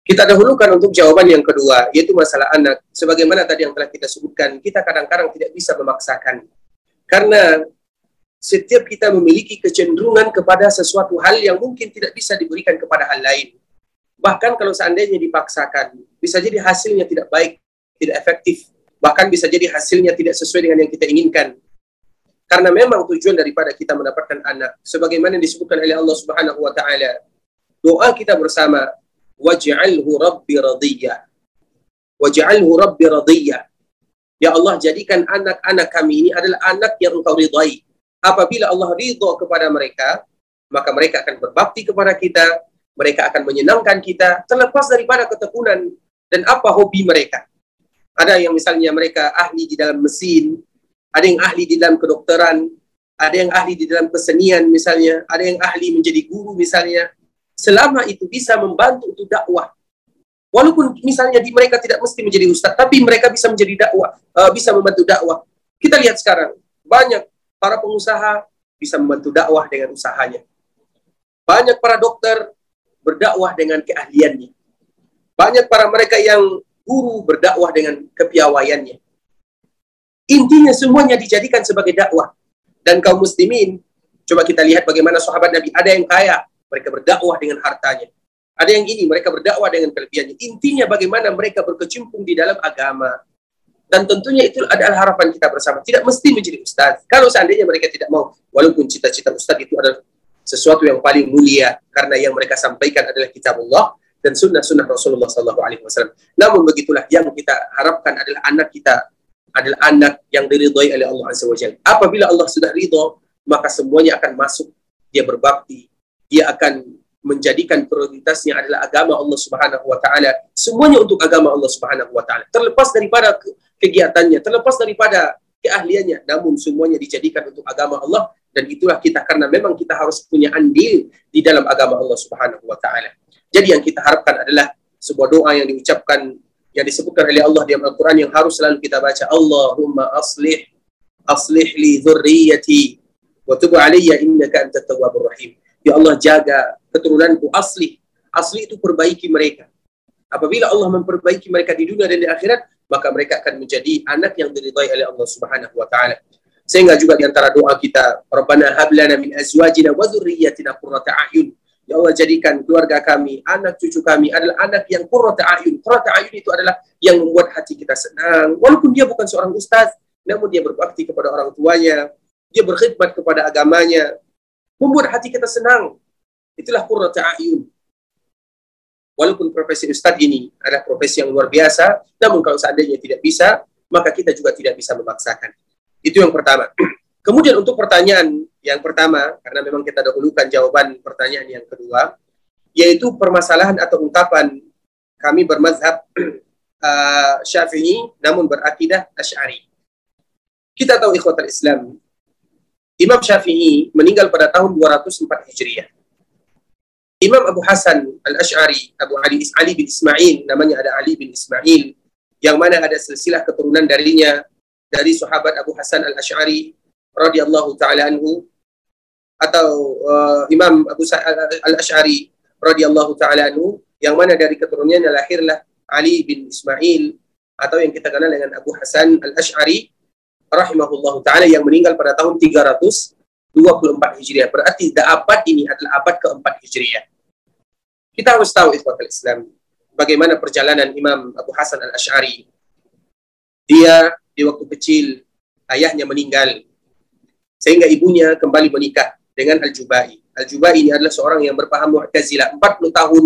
Kita dahulukan untuk jawaban yang kedua yaitu masalah anak. Sebagaimana tadi yang telah kita sebutkan, kita kadang-kadang tidak bisa memaksakan. Karena setiap kita memiliki kecenderungan kepada sesuatu hal yang mungkin tidak bisa diberikan kepada hal lain. Bahkan kalau seandainya dipaksakan, bisa jadi hasilnya tidak baik, tidak efektif. Bahkan bisa jadi hasilnya tidak sesuai dengan yang kita inginkan. Karena memang tujuan daripada kita mendapatkan anak, sebagaimana disebutkan oleh Allah Subhanahu wa taala, doa kita bersama, waj'alhu rabbi radiyah. Waj'alhu rabbi radiyah. Ya Allah, jadikan anak-anak kami ini adalah anak yang engkau ridai apabila Allah ridho kepada mereka, maka mereka akan berbakti kepada kita, mereka akan menyenangkan kita, terlepas daripada ketekunan dan apa hobi mereka. Ada yang misalnya mereka ahli di dalam mesin, ada yang ahli di dalam kedokteran, ada yang ahli di dalam kesenian misalnya, ada yang ahli menjadi guru misalnya. Selama itu bisa membantu untuk dakwah. Walaupun misalnya di mereka tidak mesti menjadi ustaz, tapi mereka bisa menjadi dakwah, uh, bisa membantu dakwah. Kita lihat sekarang, banyak para pengusaha bisa membantu dakwah dengan usahanya. Banyak para dokter berdakwah dengan keahliannya. Banyak para mereka yang guru berdakwah dengan kepiawaiannya. Intinya semuanya dijadikan sebagai dakwah. Dan kaum muslimin, coba kita lihat bagaimana sahabat Nabi. Ada yang kaya, mereka berdakwah dengan hartanya. Ada yang ini, mereka berdakwah dengan kelebihannya. Intinya bagaimana mereka berkecimpung di dalam agama. Dan tentunya itu adalah harapan kita bersama. Tidak mesti menjadi ustaz. Kalau seandainya mereka tidak mau, walaupun cita-cita ustaz itu adalah sesuatu yang paling mulia karena yang mereka sampaikan adalah kitab Allah dan sunnah-sunnah Rasulullah Sallallahu Alaihi Wasallam. Namun begitulah yang kita harapkan adalah anak kita adalah anak yang diridhoi oleh Allah Azza wa Apabila Allah sudah ridho, maka semuanya akan masuk. Dia berbakti, dia akan menjadikan prioritasnya adalah agama Allah Subhanahu wa taala. Semuanya untuk agama Allah Subhanahu wa taala. Terlepas daripada kegiatannya, terlepas daripada keahliannya, namun semuanya dijadikan untuk agama Allah dan itulah kita karena memang kita harus punya andil di dalam agama Allah Subhanahu wa taala. Jadi yang kita harapkan adalah sebuah doa yang diucapkan yang disebutkan oleh Allah di Al-Qur'an yang harus selalu kita baca Allahumma aslih aslih li dzurriyyati wa tub alayya innaka antat tawwabur rahim. Ya Allah jaga keturunanku asli. Asli itu perbaiki mereka. Apabila Allah memperbaiki mereka di dunia dan di akhirat, maka mereka akan menjadi anak yang diridhai oleh Allah Subhanahu wa taala. Sehingga juga di antara doa kita, Rabbana hab lana min azwajina wa dzurriyyatina qurrata a'yun. Ya Allah jadikan keluarga kami, anak cucu kami adalah anak yang qurrata a'yun. Qurrata a'yun itu adalah yang membuat hati kita senang. Walaupun dia bukan seorang ustaz, namun dia berbakti kepada orang tuanya, dia berkhidmat kepada agamanya, membuat hati kita senang. Itulah qurrata a'yun walaupun profesi ustadz ini adalah profesi yang luar biasa, namun kalau seandainya tidak bisa, maka kita juga tidak bisa memaksakan. Itu yang pertama. <clears throat> Kemudian untuk pertanyaan yang pertama, karena memang kita dahulukan jawaban pertanyaan yang kedua, yaitu permasalahan atau ungkapan kami bermazhab uh, <clears throat> syafi'i namun berakidah asy'ari. Kita tahu ikhwatal Islam, Imam Syafi'i meninggal pada tahun 204 Hijriah. Imam Abu Hasan Al-Ash'ari, Abu Ali, Ali bin Ismail, namanya ada Ali bin Ismail, yang mana ada silsilah keturunan darinya, dari sahabat Abu Hasan Al-Ash'ari, radhiyallahu ta'ala anhu, atau uh, Imam Abu Al-Ash'ari, radhiyallahu ta'ala anhu, yang mana dari keturunannya lahirlah Ali bin Ismail, atau yang kita kenal dengan Abu Hasan Al-Ash'ari, rahimahullahu ta'ala, yang meninggal pada tahun 300 24 Hijriah. Berarti abad ini adalah abad keempat Hijriah. Kita harus tahu ikhwatul Islam bagaimana perjalanan Imam Abu Hasan Al-Ash'ari. Dia di waktu kecil ayahnya meninggal sehingga ibunya kembali menikah dengan Al-Jubai. Al-Jubai ini adalah seorang yang berpaham Mu'tazilah. 40 tahun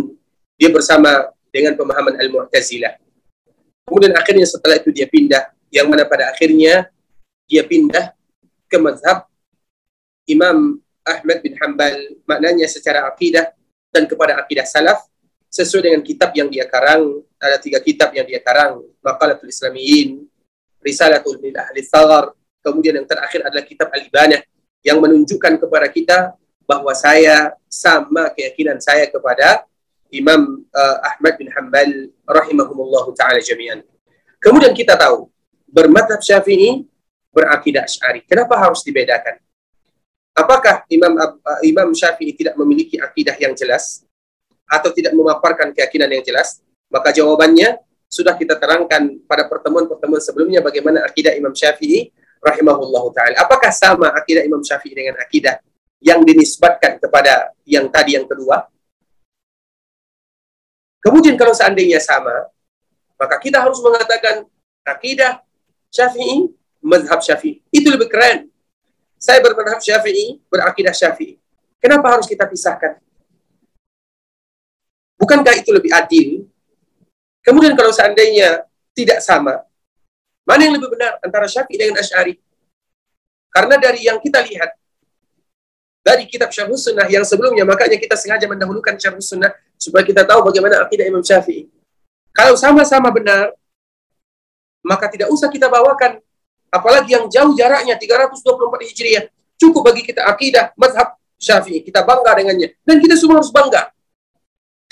dia bersama dengan pemahaman Al-Mu'tazilah. Kemudian akhirnya setelah itu dia pindah yang mana pada akhirnya dia pindah ke mazhab Imam Ahmad bin Hanbal maknanya secara akidah dan kepada akidah salaf sesuai dengan kitab yang dia karang ada tiga kitab yang dia karang Maqalatul Islamiyin Risalatul lil Ahli Thagar kemudian yang terakhir adalah kitab Al-Ibanah yang menunjukkan kepada kita bahwa saya sama keyakinan saya kepada Imam uh, Ahmad bin Hanbal rahimahumullah taala jami'an. Kemudian kita tahu bermadhab Syafi'i berakidah Asy'ari. Kenapa harus dibedakan? Apakah Imam uh, Imam Syafi'i tidak memiliki akidah yang jelas atau tidak memaparkan keyakinan yang jelas? Maka jawabannya sudah kita terangkan pada pertemuan-pertemuan sebelumnya bagaimana akidah Imam Syafi'i rahimahullahu taala. Apakah sama akidah Imam Syafi'i dengan akidah yang dinisbatkan kepada yang tadi yang kedua? Kemudian kalau seandainya sama, maka kita harus mengatakan akidah Syafi'i, mazhab Syafi'i. Itu lebih keren. Saya bermadhab Syafi'i, berakidah Syafi'i. Kenapa harus kita pisahkan? Bukankah itu lebih adil? Kemudian kalau seandainya tidak sama, mana yang lebih benar antara Syafi'i dengan Ash'ari? Karena dari yang kita lihat, dari kitab Syarh Sunnah yang sebelumnya, makanya kita sengaja mendahulukan Syarh Sunnah supaya kita tahu bagaimana akidah Imam Syafi'i. Kalau sama-sama benar, maka tidak usah kita bawakan apalagi yang jauh jaraknya 324 Hijriah. Cukup bagi kita akidah mazhab Syafi'i, kita bangga dengannya dan kita semua harus bangga.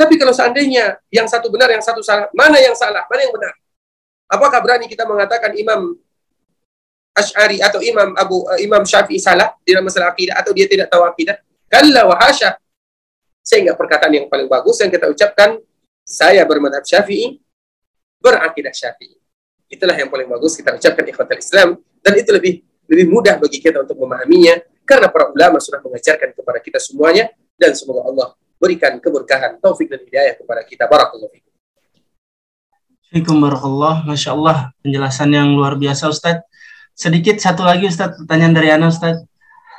Tapi kalau seandainya yang satu benar, yang satu salah, mana yang salah, mana yang benar? Apakah berani kita mengatakan Imam Ash'ari atau Imam Abu uh, Imam Syafi'i salah di dalam masalah akidah atau dia tidak tahu akidah? Kalla wa hasya. Sehingga perkataan yang paling bagus yang kita ucapkan, saya bermadhab Syafi'i, berakidah Syafi'i. Itulah yang paling bagus kita ucapkan ikhwatal Islam dan itu lebih lebih mudah bagi kita untuk memahaminya karena para ulama sudah mengajarkan kepada kita semuanya dan semoga Allah berikan keberkahan, taufik dan hidayah kepada kita. Barakallahu fikum. Assalamualaikum warahmatullahi Masya Allah, penjelasan yang luar biasa Ustaz. Sedikit satu lagi Ustaz, pertanyaan dari Ana Ustaz.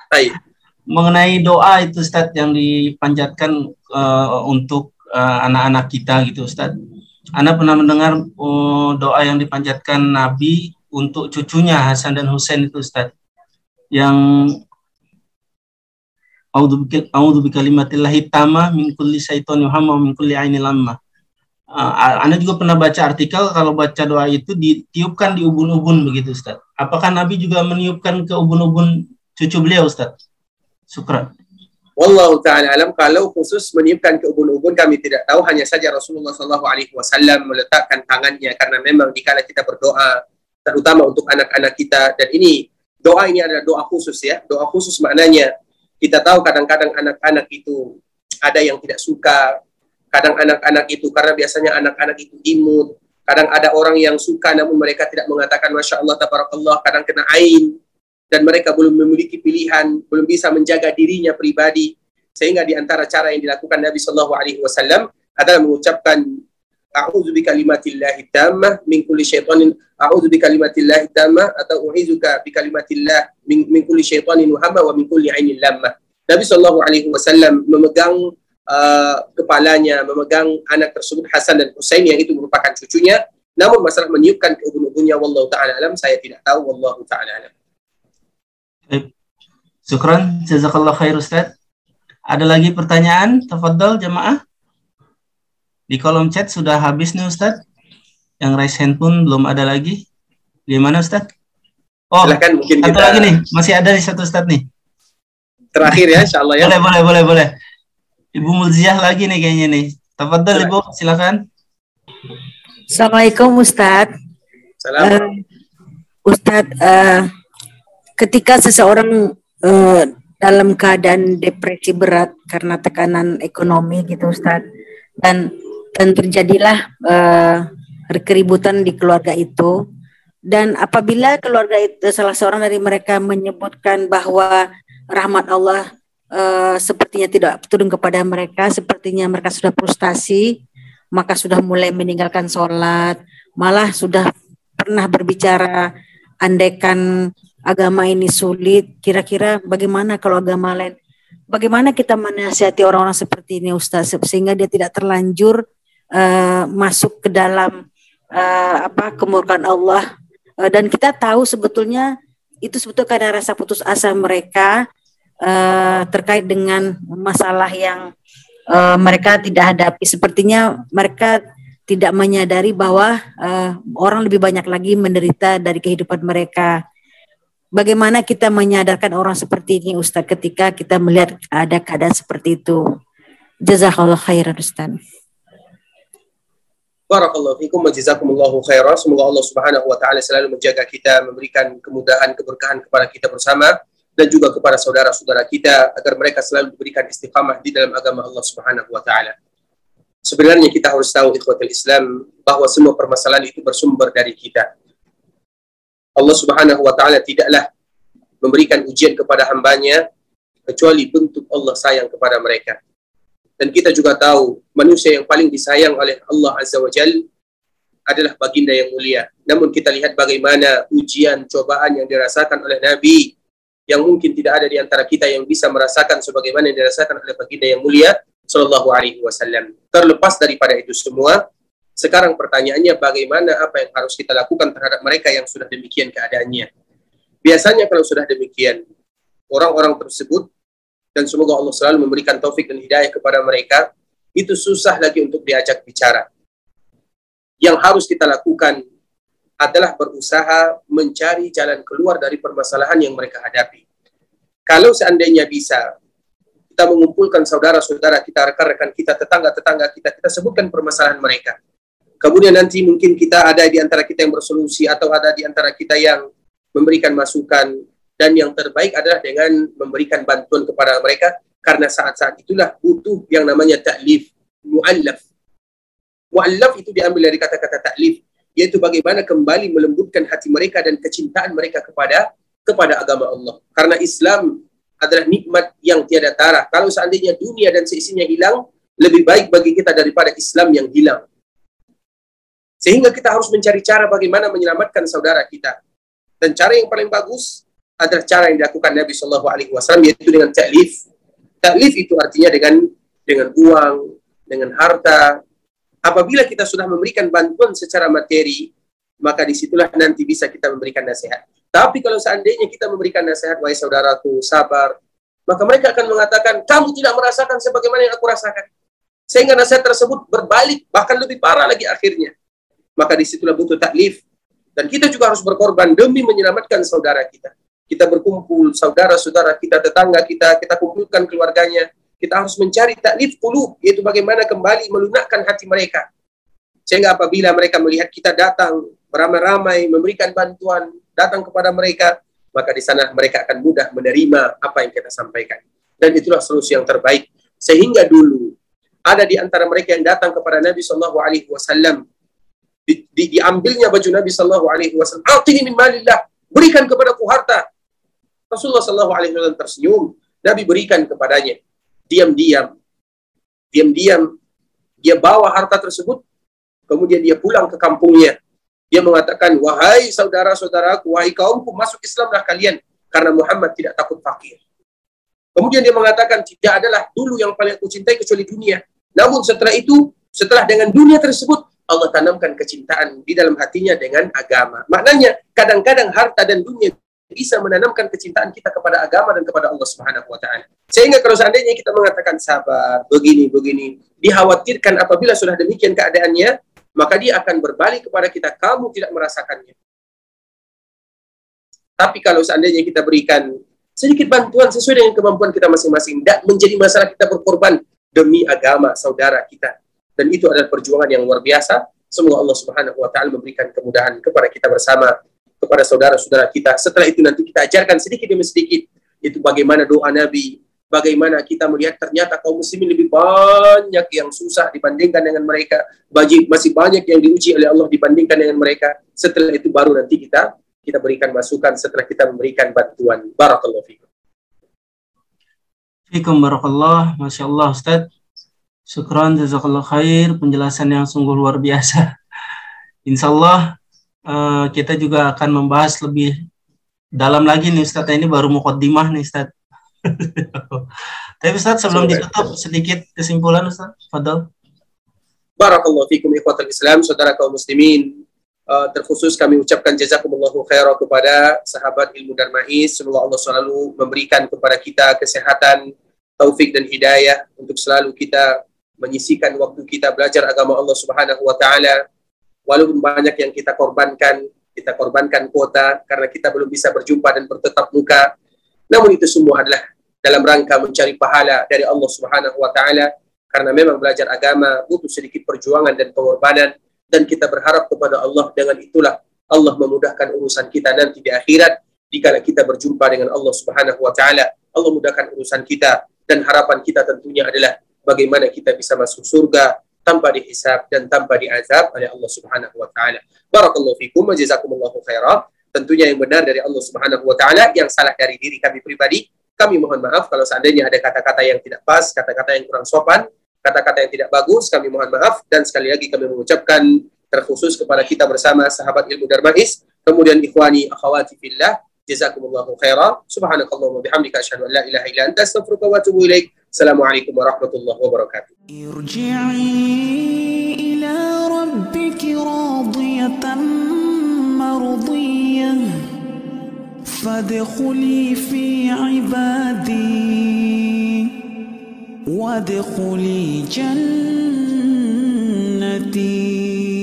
Baik. Mengenai doa itu Ustaz yang dipanjatkan uh, untuk uh, anak-anak kita gitu Ustaz. Ana pernah mendengar uh, doa yang dipanjatkan Nabi untuk cucunya Hasan dan Husain itu Ustaz. Yang A'udzu bikalimatillahi tamah min kulli syaitani hamma min kulli. Uh, Anda juga pernah baca artikel kalau baca doa itu ditiupkan di ubun-ubun begitu Ustaz. Apakah Nabi juga meniupkan ke ubun-ubun cucu beliau Ustaz? Syukran. Wallahu taala alam kalau khusus meniupkan ke ubun-ubun kami tidak tahu hanya saja Rasulullah sallallahu alaihi wasallam meletakkan tangannya karena memang dikala kita berdoa terutama untuk anak-anak kita dan ini doa ini adalah doa khusus ya. Doa khusus maknanya kita tahu kadang-kadang anak-anak itu ada yang tidak suka, kadang anak-anak itu karena biasanya anak-anak itu imut, kadang ada orang yang suka namun mereka tidak mengatakan masya Allah tabarakallah, kadang kena ain. Dan mereka belum memiliki pilihan, belum bisa menjaga dirinya pribadi. Sehingga di antara cara yang dilakukan Nabi Shallallahu Alaihi Wasallam adalah mengucapkan A'udzu bikalimatillahi tammah min kulli syaitanin a'udzu bikalimatillahi tammah atau u'izuka bikalimatillah min, min kulli syaitanin wahama wa min kulli ainin lamma. Nabi sallallahu alaihi wasallam memegang uh, kepalanya, memegang anak tersebut Hasan dan Husain yang itu merupakan cucunya. Namun masalah meniupkan ke ubun-ubunnya wallahu taala alam saya tidak tahu wallahu taala alam. Baik. Syukran, jazakallah khair Ustaz. Ada lagi pertanyaan? Tafadhol jemaah. Di kolom chat sudah habis nih Ustaz. Yang raise hand pun belum ada lagi. Gimana Ustaz? Oh, Silakan mungkin satu kita lagi nih. Masih ada nih satu Ustaz nih. terakhir ya insyaallah ya. Boleh, boleh, boleh, boleh. Ibu Mulziah lagi nih kayaknya nih. Tafadhol Ibu, silakan. Assalamualaikum Ustadz. Salam. Eh, Ustadz, eh, ketika seseorang eh, dalam keadaan depresi berat karena tekanan ekonomi gitu Ustadz, dan dan terjadilah eh, keributan di keluarga itu, dan apabila keluarga itu salah seorang dari mereka menyebutkan bahwa rahmat Allah eh, sepertinya tidak turun kepada mereka, sepertinya mereka sudah frustasi, maka sudah mulai meninggalkan sholat, malah sudah pernah berbicara andaikan agama ini sulit, kira-kira bagaimana kalau agama lain? Bagaimana kita menasihati orang-orang seperti ini Ustaz sehingga dia tidak terlanjur eh, masuk ke dalam eh, apa kemurkaan Allah Eh, dan kita tahu sebetulnya itu sebetulnya karena rasa putus asa mereka eh, terkait dengan masalah yang eh, mereka tidak hadapi. Sepertinya mereka tidak menyadari bahwa eh, orang lebih banyak lagi menderita dari kehidupan mereka. Bagaimana kita menyadarkan orang seperti ini Ustaz ketika kita melihat ada keadaan seperti itu. Jazakallah khairan Ustaz. Barakallahu fikum wa jazakumullahu khairan. Semoga Allah Subhanahu wa taala selalu menjaga kita, memberikan kemudahan, keberkahan kepada kita bersama dan juga kepada saudara-saudara kita agar mereka selalu diberikan istiqamah di dalam agama Allah Subhanahu wa taala. Sebenarnya kita harus tahu ikhwatul Islam bahwa semua permasalahan itu bersumber dari kita. Allah Subhanahu wa taala tidaklah memberikan ujian kepada hambanya kecuali bentuk Allah sayang kepada mereka. Dan kita juga tahu manusia yang paling disayang oleh Allah Azza wa Jal adalah baginda yang mulia. Namun kita lihat bagaimana ujian, cobaan yang dirasakan oleh Nabi yang mungkin tidak ada di antara kita yang bisa merasakan sebagaimana yang dirasakan oleh baginda yang mulia Shallallahu Alaihi Wasallam. Terlepas daripada itu semua, sekarang pertanyaannya bagaimana apa yang harus kita lakukan terhadap mereka yang sudah demikian keadaannya. Biasanya kalau sudah demikian, orang-orang tersebut dan semoga Allah selalu memberikan taufik dan hidayah kepada mereka, itu susah lagi untuk diajak bicara. Yang harus kita lakukan adalah berusaha mencari jalan keluar dari permasalahan yang mereka hadapi. Kalau seandainya bisa, kita mengumpulkan saudara-saudara kita, rekan-rekan kita, tetangga-tetangga kita, kita sebutkan permasalahan mereka. Kemudian nanti mungkin kita ada di antara kita yang bersolusi atau ada di antara kita yang memberikan masukan dan yang terbaik adalah dengan memberikan bantuan kepada mereka karena saat-saat itulah butuh yang namanya taklif muallaf. Muallaf itu diambil dari kata-kata taklif yaitu bagaimana kembali melembutkan hati mereka dan kecintaan mereka kepada kepada agama Allah. Karena Islam adalah nikmat yang tiada tara kalau seandainya dunia dan seisinya hilang lebih baik bagi kita daripada Islam yang hilang. Sehingga kita harus mencari cara bagaimana menyelamatkan saudara kita. Dan cara yang paling bagus adalah cara yang dilakukan Nabi Shallallahu Alaihi Wasallam yaitu dengan taklif. Taklif itu artinya dengan dengan uang, dengan harta. Apabila kita sudah memberikan bantuan secara materi, maka di situlah nanti bisa kita memberikan nasihat. Tapi kalau seandainya kita memberikan nasihat, wahai saudaraku, sabar, maka mereka akan mengatakan, kamu tidak merasakan sebagaimana yang aku rasakan. Sehingga nasihat tersebut berbalik, bahkan lebih parah lagi akhirnya. Maka di situlah butuh taklif. Dan kita juga harus berkorban demi menyelamatkan saudara kita kita berkumpul, saudara-saudara kita, tetangga kita, kita kumpulkan keluarganya. Kita harus mencari taklif kulub, yaitu bagaimana kembali melunakkan hati mereka. Sehingga apabila mereka melihat kita datang beramai-ramai, memberikan bantuan, datang kepada mereka, maka di sana mereka akan mudah menerima apa yang kita sampaikan. Dan itulah solusi yang terbaik. Sehingga dulu ada di antara mereka yang datang kepada Nabi Shallallahu Alaihi Wasallam di, di, diambilnya baju Nabi Shallallahu Alaihi Wasallam. Min malillah, berikan kepadaku harta. Rasulullah Shallallahu Alaihi Wasallam tersenyum. Nabi berikan kepadanya. Diam-diam, diam-diam, dia bawa harta tersebut. Kemudian dia pulang ke kampungnya. Dia mengatakan, wahai saudara-saudaraku, wahai kaumku, masuk Islamlah kalian. Karena Muhammad tidak takut fakir. Kemudian dia mengatakan, tidak adalah dulu yang paling aku cintai kecuali dunia. Namun setelah itu, setelah dengan dunia tersebut, Allah tanamkan kecintaan di dalam hatinya dengan agama. Maknanya, kadang-kadang harta dan dunia bisa menanamkan kecintaan kita kepada agama dan kepada Allah Subhanahu wa taala. Sehingga kalau seandainya kita mengatakan sabar, begini begini, dikhawatirkan apabila sudah demikian keadaannya, maka dia akan berbalik kepada kita, kamu tidak merasakannya. Tapi kalau seandainya kita berikan sedikit bantuan sesuai dengan kemampuan kita masing-masing, tidak menjadi masalah kita berkorban demi agama saudara kita. Dan itu adalah perjuangan yang luar biasa. Semoga Allah Subhanahu wa taala memberikan kemudahan kepada kita bersama kepada saudara-saudara kita. Setelah itu nanti kita ajarkan sedikit demi sedikit itu bagaimana doa Nabi, bagaimana kita melihat ternyata kaum muslimin lebih banyak yang susah dibandingkan dengan mereka, masih banyak yang diuji oleh Allah dibandingkan dengan mereka. Setelah itu baru nanti kita kita berikan masukan setelah kita memberikan bantuan. Barakallahu fikum. Fikum barakallah, Masya Allah Ustaz. Syukran, jazakallah khair, penjelasan yang sungguh luar biasa. <laughs> Insya Allah uh, kita juga akan membahas lebih dalam lagi nih Ustaz. Ini baru mukaddimah nih Ustaz. <laughs> Tapi Ustaz sebelum ditutup sedikit kesimpulan Ustaz. Fadal. Barakallahu fikum ikhwatal Islam, saudara kaum muslimin. Uh, terkhusus kami ucapkan jazakumullahu khairan kepada sahabat ilmu Darmais. Semoga Allah selalu memberikan kepada kita kesehatan, taufik dan hidayah untuk selalu kita menyisikan waktu kita belajar agama Allah Subhanahu wa taala walaupun banyak yang kita korbankan, kita korbankan kuota karena kita belum bisa berjumpa dan bertetap muka. Namun itu semua adalah dalam rangka mencari pahala dari Allah Subhanahu wa taala karena memang belajar agama butuh sedikit perjuangan dan pengorbanan dan kita berharap kepada Allah dengan itulah Allah memudahkan urusan kita nanti di akhirat jika kita berjumpa dengan Allah Subhanahu wa taala. Allah mudahkan urusan kita dan harapan kita tentunya adalah bagaimana kita bisa masuk surga tanpa dihisab dan tanpa diazab oleh Allah Subhanahu wa taala. Barakallahu fikum wa jazakumullahu khairan. tentunya yang benar dari Allah Subhanahu wa taala, yang salah dari diri kami pribadi. Kami mohon maaf kalau seandainya ada kata-kata yang tidak pas, kata-kata yang kurang sopan, kata-kata yang tidak bagus, kami mohon maaf dan sekali lagi kami mengucapkan terkhusus kepada kita bersama sahabat ilmu Darmais, kemudian ikhwani akhwati fillah, جزاكم الله خيرا. سبحانك اللهم وبحمدك أشهد أن لا إله إلا أنت أستغفرك وأتوب إليك. السلام عليكم ورحمة الله وبركاته. ارجعي إلى ربك راضية مرضية. فادخلي في عبادي. وادخلي جنتي.